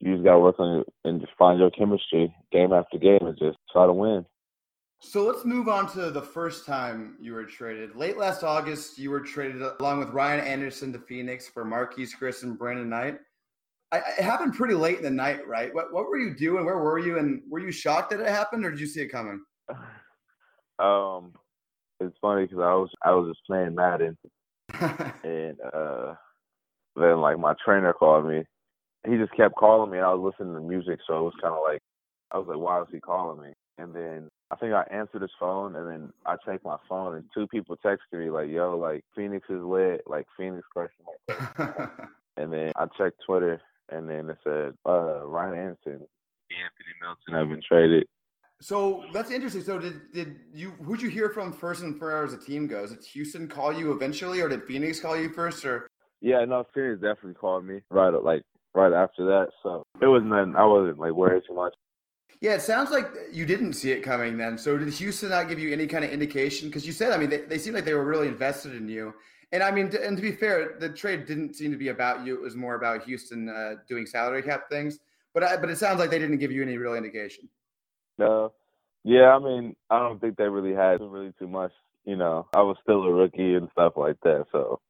you just got to work on it and just find your chemistry game after game and just try to win. So let's move on to the first time you were traded. Late last August, you were traded along with Ryan Anderson to Phoenix for Marquese Chriss and Brandon Knight. I, it happened pretty late in the night, right? What what were you doing? Where were you? And were you shocked that it happened, or did you see it coming? Um, it's funny because I was I was just playing Madden, and uh, then like my trainer called me he just kept calling me. And I was listening to music, so it was kind of like I was like, why is he calling me? And then I think I answered his phone, and then I checked my phone, and two people texted me like, "Yo, like Phoenix is lit, like Phoenix question mark." and then I checked Twitter, and then it said uh, Ryan Anderson, Anthony Melton have been traded. So that's interesting. So did did you who'd you hear from first and far as a team goes? Did Houston call you eventually, or did Phoenix call you first? Or Yeah, no, Phoenix definitely called me right like right after that. So it was nothing. I wasn't like worried too much. yeah, it sounds like you didn't see it coming then. So did Houston not give you any kind of indication? Because you said, I mean, they, they seemed like they were really invested in you. And I mean, and to be fair, the trade didn't seem to be about you. It was more about Houston uh, doing salary cap things. But I, but it sounds like they didn't give you any real indication. No, yeah, I mean, I don't think they really had really too much. You know, I was still a rookie and stuff like that. So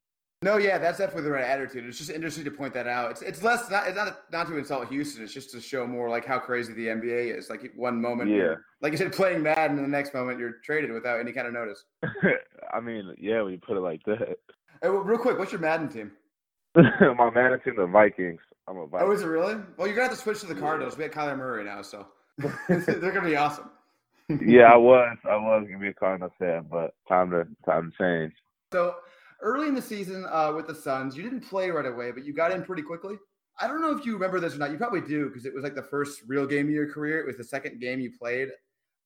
No, yeah, that's definitely the right attitude. It's just interesting to point that out. It's it's less not it's not not to insult Houston. It's just to show more like how crazy the NBA is. Like one moment, Yeah. like you said, playing Madden, and the next moment you're traded without any kind of notice. I mean, yeah, when you put it like that. Hey, well, real quick, what's your Madden team? My is in the Vikings. I'm a Viking. Oh, is it really? Well, you're gonna have to switch to the Cardinals. We have Kyler Murray now, so they're gonna be awesome. yeah, I was. I was gonna be a Cardinals fan, but time to time to change. So early in the season uh, with the Suns, you didn't play right away, but you got in pretty quickly. I don't know if you remember this or not. You probably do because it was like the first real game of your career. It was the second game you played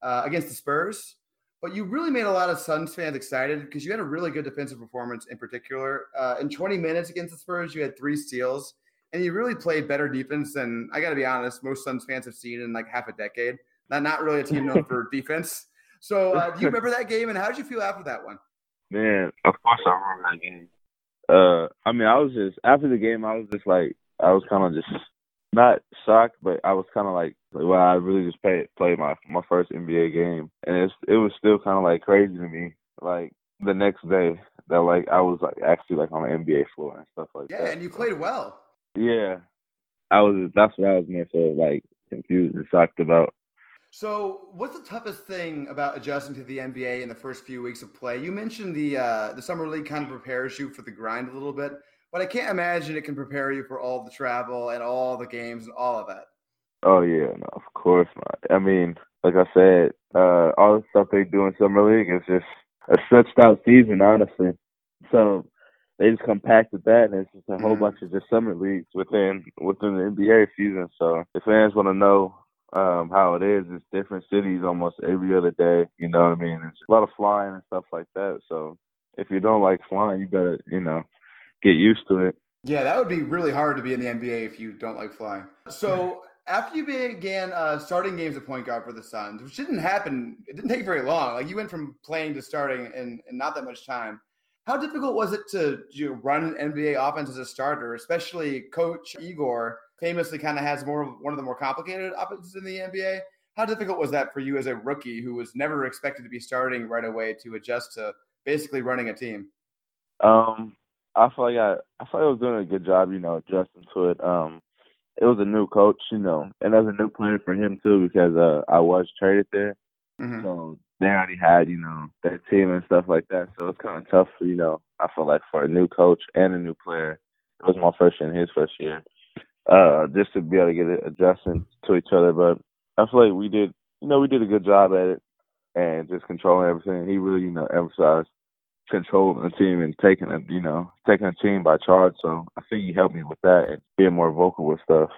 uh, against the Spurs. But you really made a lot of Suns fans excited because you had a really good defensive performance in particular. Uh, in 20 minutes against the Spurs, you had three steals, and you really played better defense than I got to be honest, most Suns fans have seen in like half a decade. Not not really a team known for defense. So, uh, do you remember that game, and how did you feel after that one? Man, of course I remember that game. Uh, I mean, I was just after the game, I was just like, I was kind of just not shocked, but I was kind of like, like, wow, I really just played played my my first NBA game, and it's it was still kind of like crazy to me. Like the next day, that like I was like actually like on the NBA floor and stuff like Yeah, that. Yeah, and you played well. Yeah, I was. That's what I was more so like confused and shocked about. So, what's the toughest thing about adjusting to the NBA in the first few weeks of play? You mentioned the uh, the summer league kind of prepares you for the grind a little bit, but I can't imagine it can prepare you for all the travel and all the games and all of that. Oh yeah, no, of course not. I mean, like I said, uh, all the stuff they do in summer league is just a stretched out season, honestly. So they just compacted that, and it's just a whole Mhm. bunch of just summer leagues within within the NBA season. So if fans want to know um, how it is, it's different cities almost every other day. You know what I mean? It's a lot of flying and stuff like that. So if you don't like flying, you better you know get used to it. Yeah, that would be really hard to be in the NBA if you don't like flying. So, after you began uh, starting games at point guard for the Suns, which didn't happen, it didn't take very long. Like you went from playing to starting in, in not that much time. How difficult was it to you know, run an NBA offense as a starter, especially Coach Igor famously kind of has more one of the more complicated offenses in the NBA? How difficult was that for you as a rookie who was never expected to be starting right away to adjust to basically running a team? Um, I feel like I, I feel like I was doing a good job, you know, adjusting to it. Um, it was a new coach, you know, and as a new player for him too, because uh, I was traded there, Mhm. so they already had, you know, their team and stuff like that. So it's kind of tough, you know. I feel like for a new coach and a new player, it was my first year and his first year, uh, just to be able to get it adjusting to each other. But I feel like we did, you know, we did a good job at it and just controlling everything. He really, you know, emphasized controlling the team and taking a you know taking a team by charge. So I think he helped me with that and being more vocal with stuff.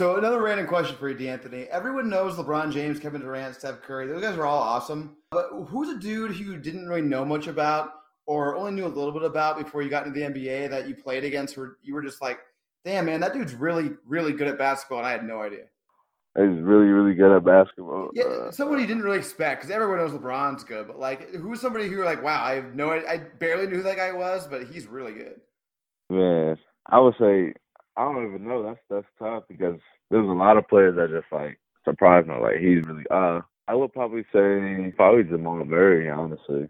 So another random question for you, D'Anthony. Everyone knows LeBron James, Kevin Durant, Steph Curry. Those guys are all awesome. But who's a dude who you didn't really know much about or only knew a little bit about before you got into the NBA that you played against where you were just like, damn man, that dude's really, really good at basketball and I had no idea. He's really really good at basketball. Yeah, Uh, someone you didn't really expect because everyone knows LeBron's good, but like who's somebody who you're like, wow, I have no. I barely knew who that guy was, but he's really good. man, I would say I don't even know. That's that's tough because there's a lot of players that just like surprised me. Like he's really. Uh, I would probably say probably Jamal Murray, honestly.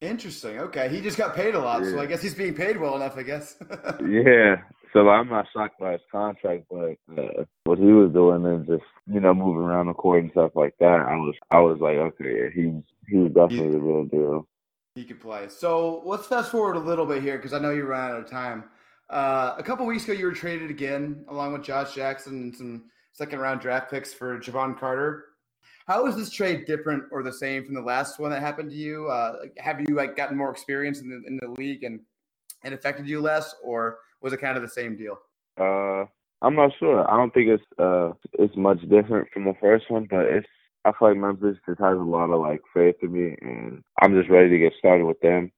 Interesting. Okay. He just got paid a lot, so I guess he's being paid well enough, I guess. Yeah. So I'm not shocked by his contract, but uh, what he was doing and just you know moving around the court and stuff like that, I was I was like, okay, he's he was definitely the real deal. He could play. So let's fast forward a little bit here because I know you're running out of time. Uh, a couple weeks ago, you were traded again, along with Josh Jackson and some second round draft picks for Jevon Carter. How is this trade different or the same from the last one that happened to you? Uh, have you like gotten more experience in the in the league and and affected you less, or was it kind of the same deal? Uh, I'm not sure. I don't think it's uh it's much different from the first one, but it's I feel like Memphis just has a lot of like faith in me, and I'm just ready to get started with them.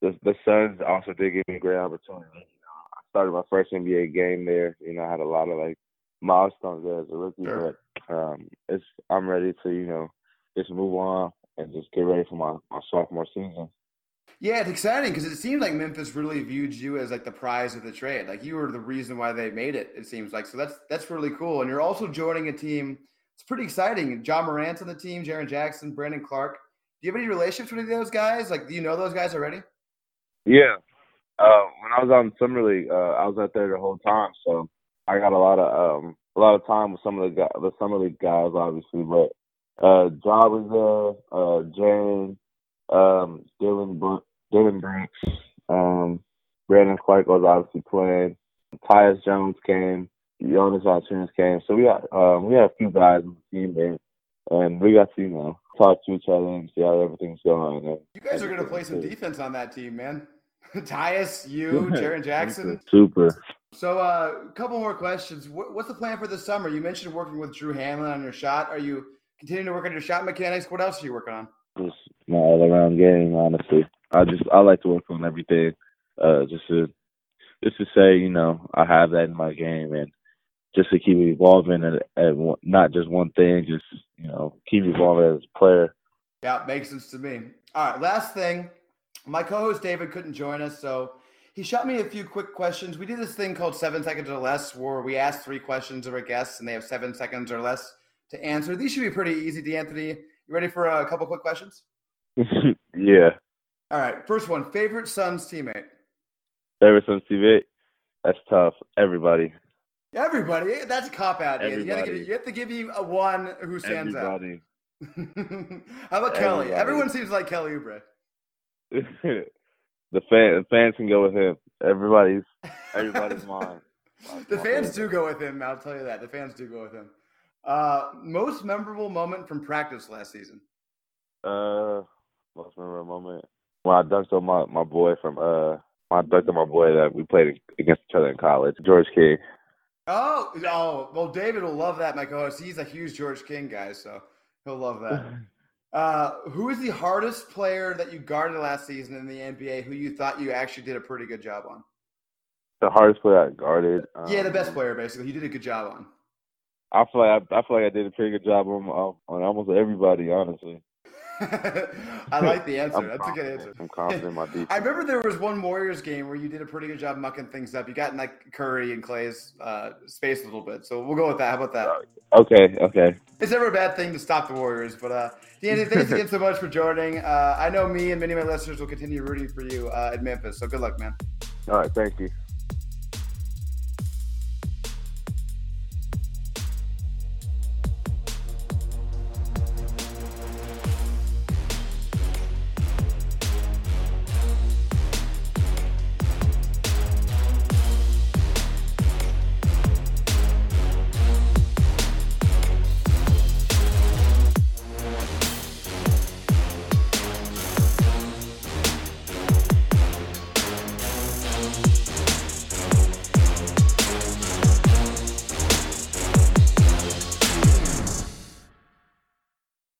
The the Suns also did give me a great opportunity. You know, I started my first NBA game there. You know, I had a lot of like milestones there as a rookie, Sure. but um, it's I'm ready to you know just move on and just get ready for my, my sophomore season. Yeah, it's exciting because it seemed like Memphis really viewed you as like the prize of the trade. Like you were the reason why they made it. It seems like so that's that's really cool. And you're also joining a team. It's pretty exciting. Ja Morant's on the team. Jaren Jackson, Brandon Clarke. Do you have any relationships with any of those guys? Like, do you know those guys already? Yeah. Uh, when I was on summer league, uh, I was out there the whole time, so I got a lot of um, a lot of time with some of the guys, the summer league guys, obviously. But uh, John was there, uh, Jane, um, Dillon, Br- Dillon Brooks, um, Brandon Clarke was obviously playing. Tyus Jones came, Jonas Valanciunas came. So we got um, we had a few guys on the team there, and we got to you know talk to each other and see how everything's going. And, You guys are going to play some defense on that team, man. Tyus, you, Jaren Jackson. Super. So, uh, a couple more questions. What, what's the plan for the summer? You mentioned working with Drew Hanlen on your shot. Are you continuing to work on your shot mechanics? What else are you working on? just my all around game, honestly. I just I like to work on everything. Uh just to just to say, you know, I have that in my game and just to keep evolving and, one, not just one thing, just you know, keep evolving as a player. Yeah, makes sense to me. All right, last thing. My co-host David couldn't join us, so he shot me a few quick questions. We did this thing called seven seconds or less, where we ask three questions of our guests, and they have seven seconds or less to answer. These should be pretty easy, D'Anthony. You ready for a couple quick questions? yeah. All right, first one. Favorite Suns teammate? Ever since TV, that's tough. Everybody. Everybody. That's a cop out. You, give, you have to give you a one who stands Everybody. out. How about Kelly? Everyone seems like Kelly Oubre. the fan the fans can go with him. Everybody's everybody's mine. The fans do go with him. I'll tell you that. The fans do go with him. Uh, most memorable moment from practice last season. Uh, most memorable moment when I dunked on my my boy from uh, I dunked on my boy that we played against each other in college, George King. Oh, oh, well, David will love that, my co-host. He's a huge George King guy, so he'll love that. Uh, who is the hardest player that you guarded last season in the NBA? Who you thought you actually did a pretty good job on? The hardest player I guarded. Um, yeah, the best player, basically. You did a good job on. I feel like I, I feel like I did a pretty good job on, on almost everybody, honestly. I like the answer. That's a good answer. I'm confident in my defense. I remember there was one Warriors game where you did a pretty good job mucking things up. You got in like Curry and Clay's uh, space a little bit, so we'll go with that. How about that? Okay, okay. It's never a bad thing to stop the Warriors, but uh, Danny, thanks again so much for joining. Uh, I know me and many of my listeners will continue rooting for you uh, at Memphis. So good luck, man. All right, thank you.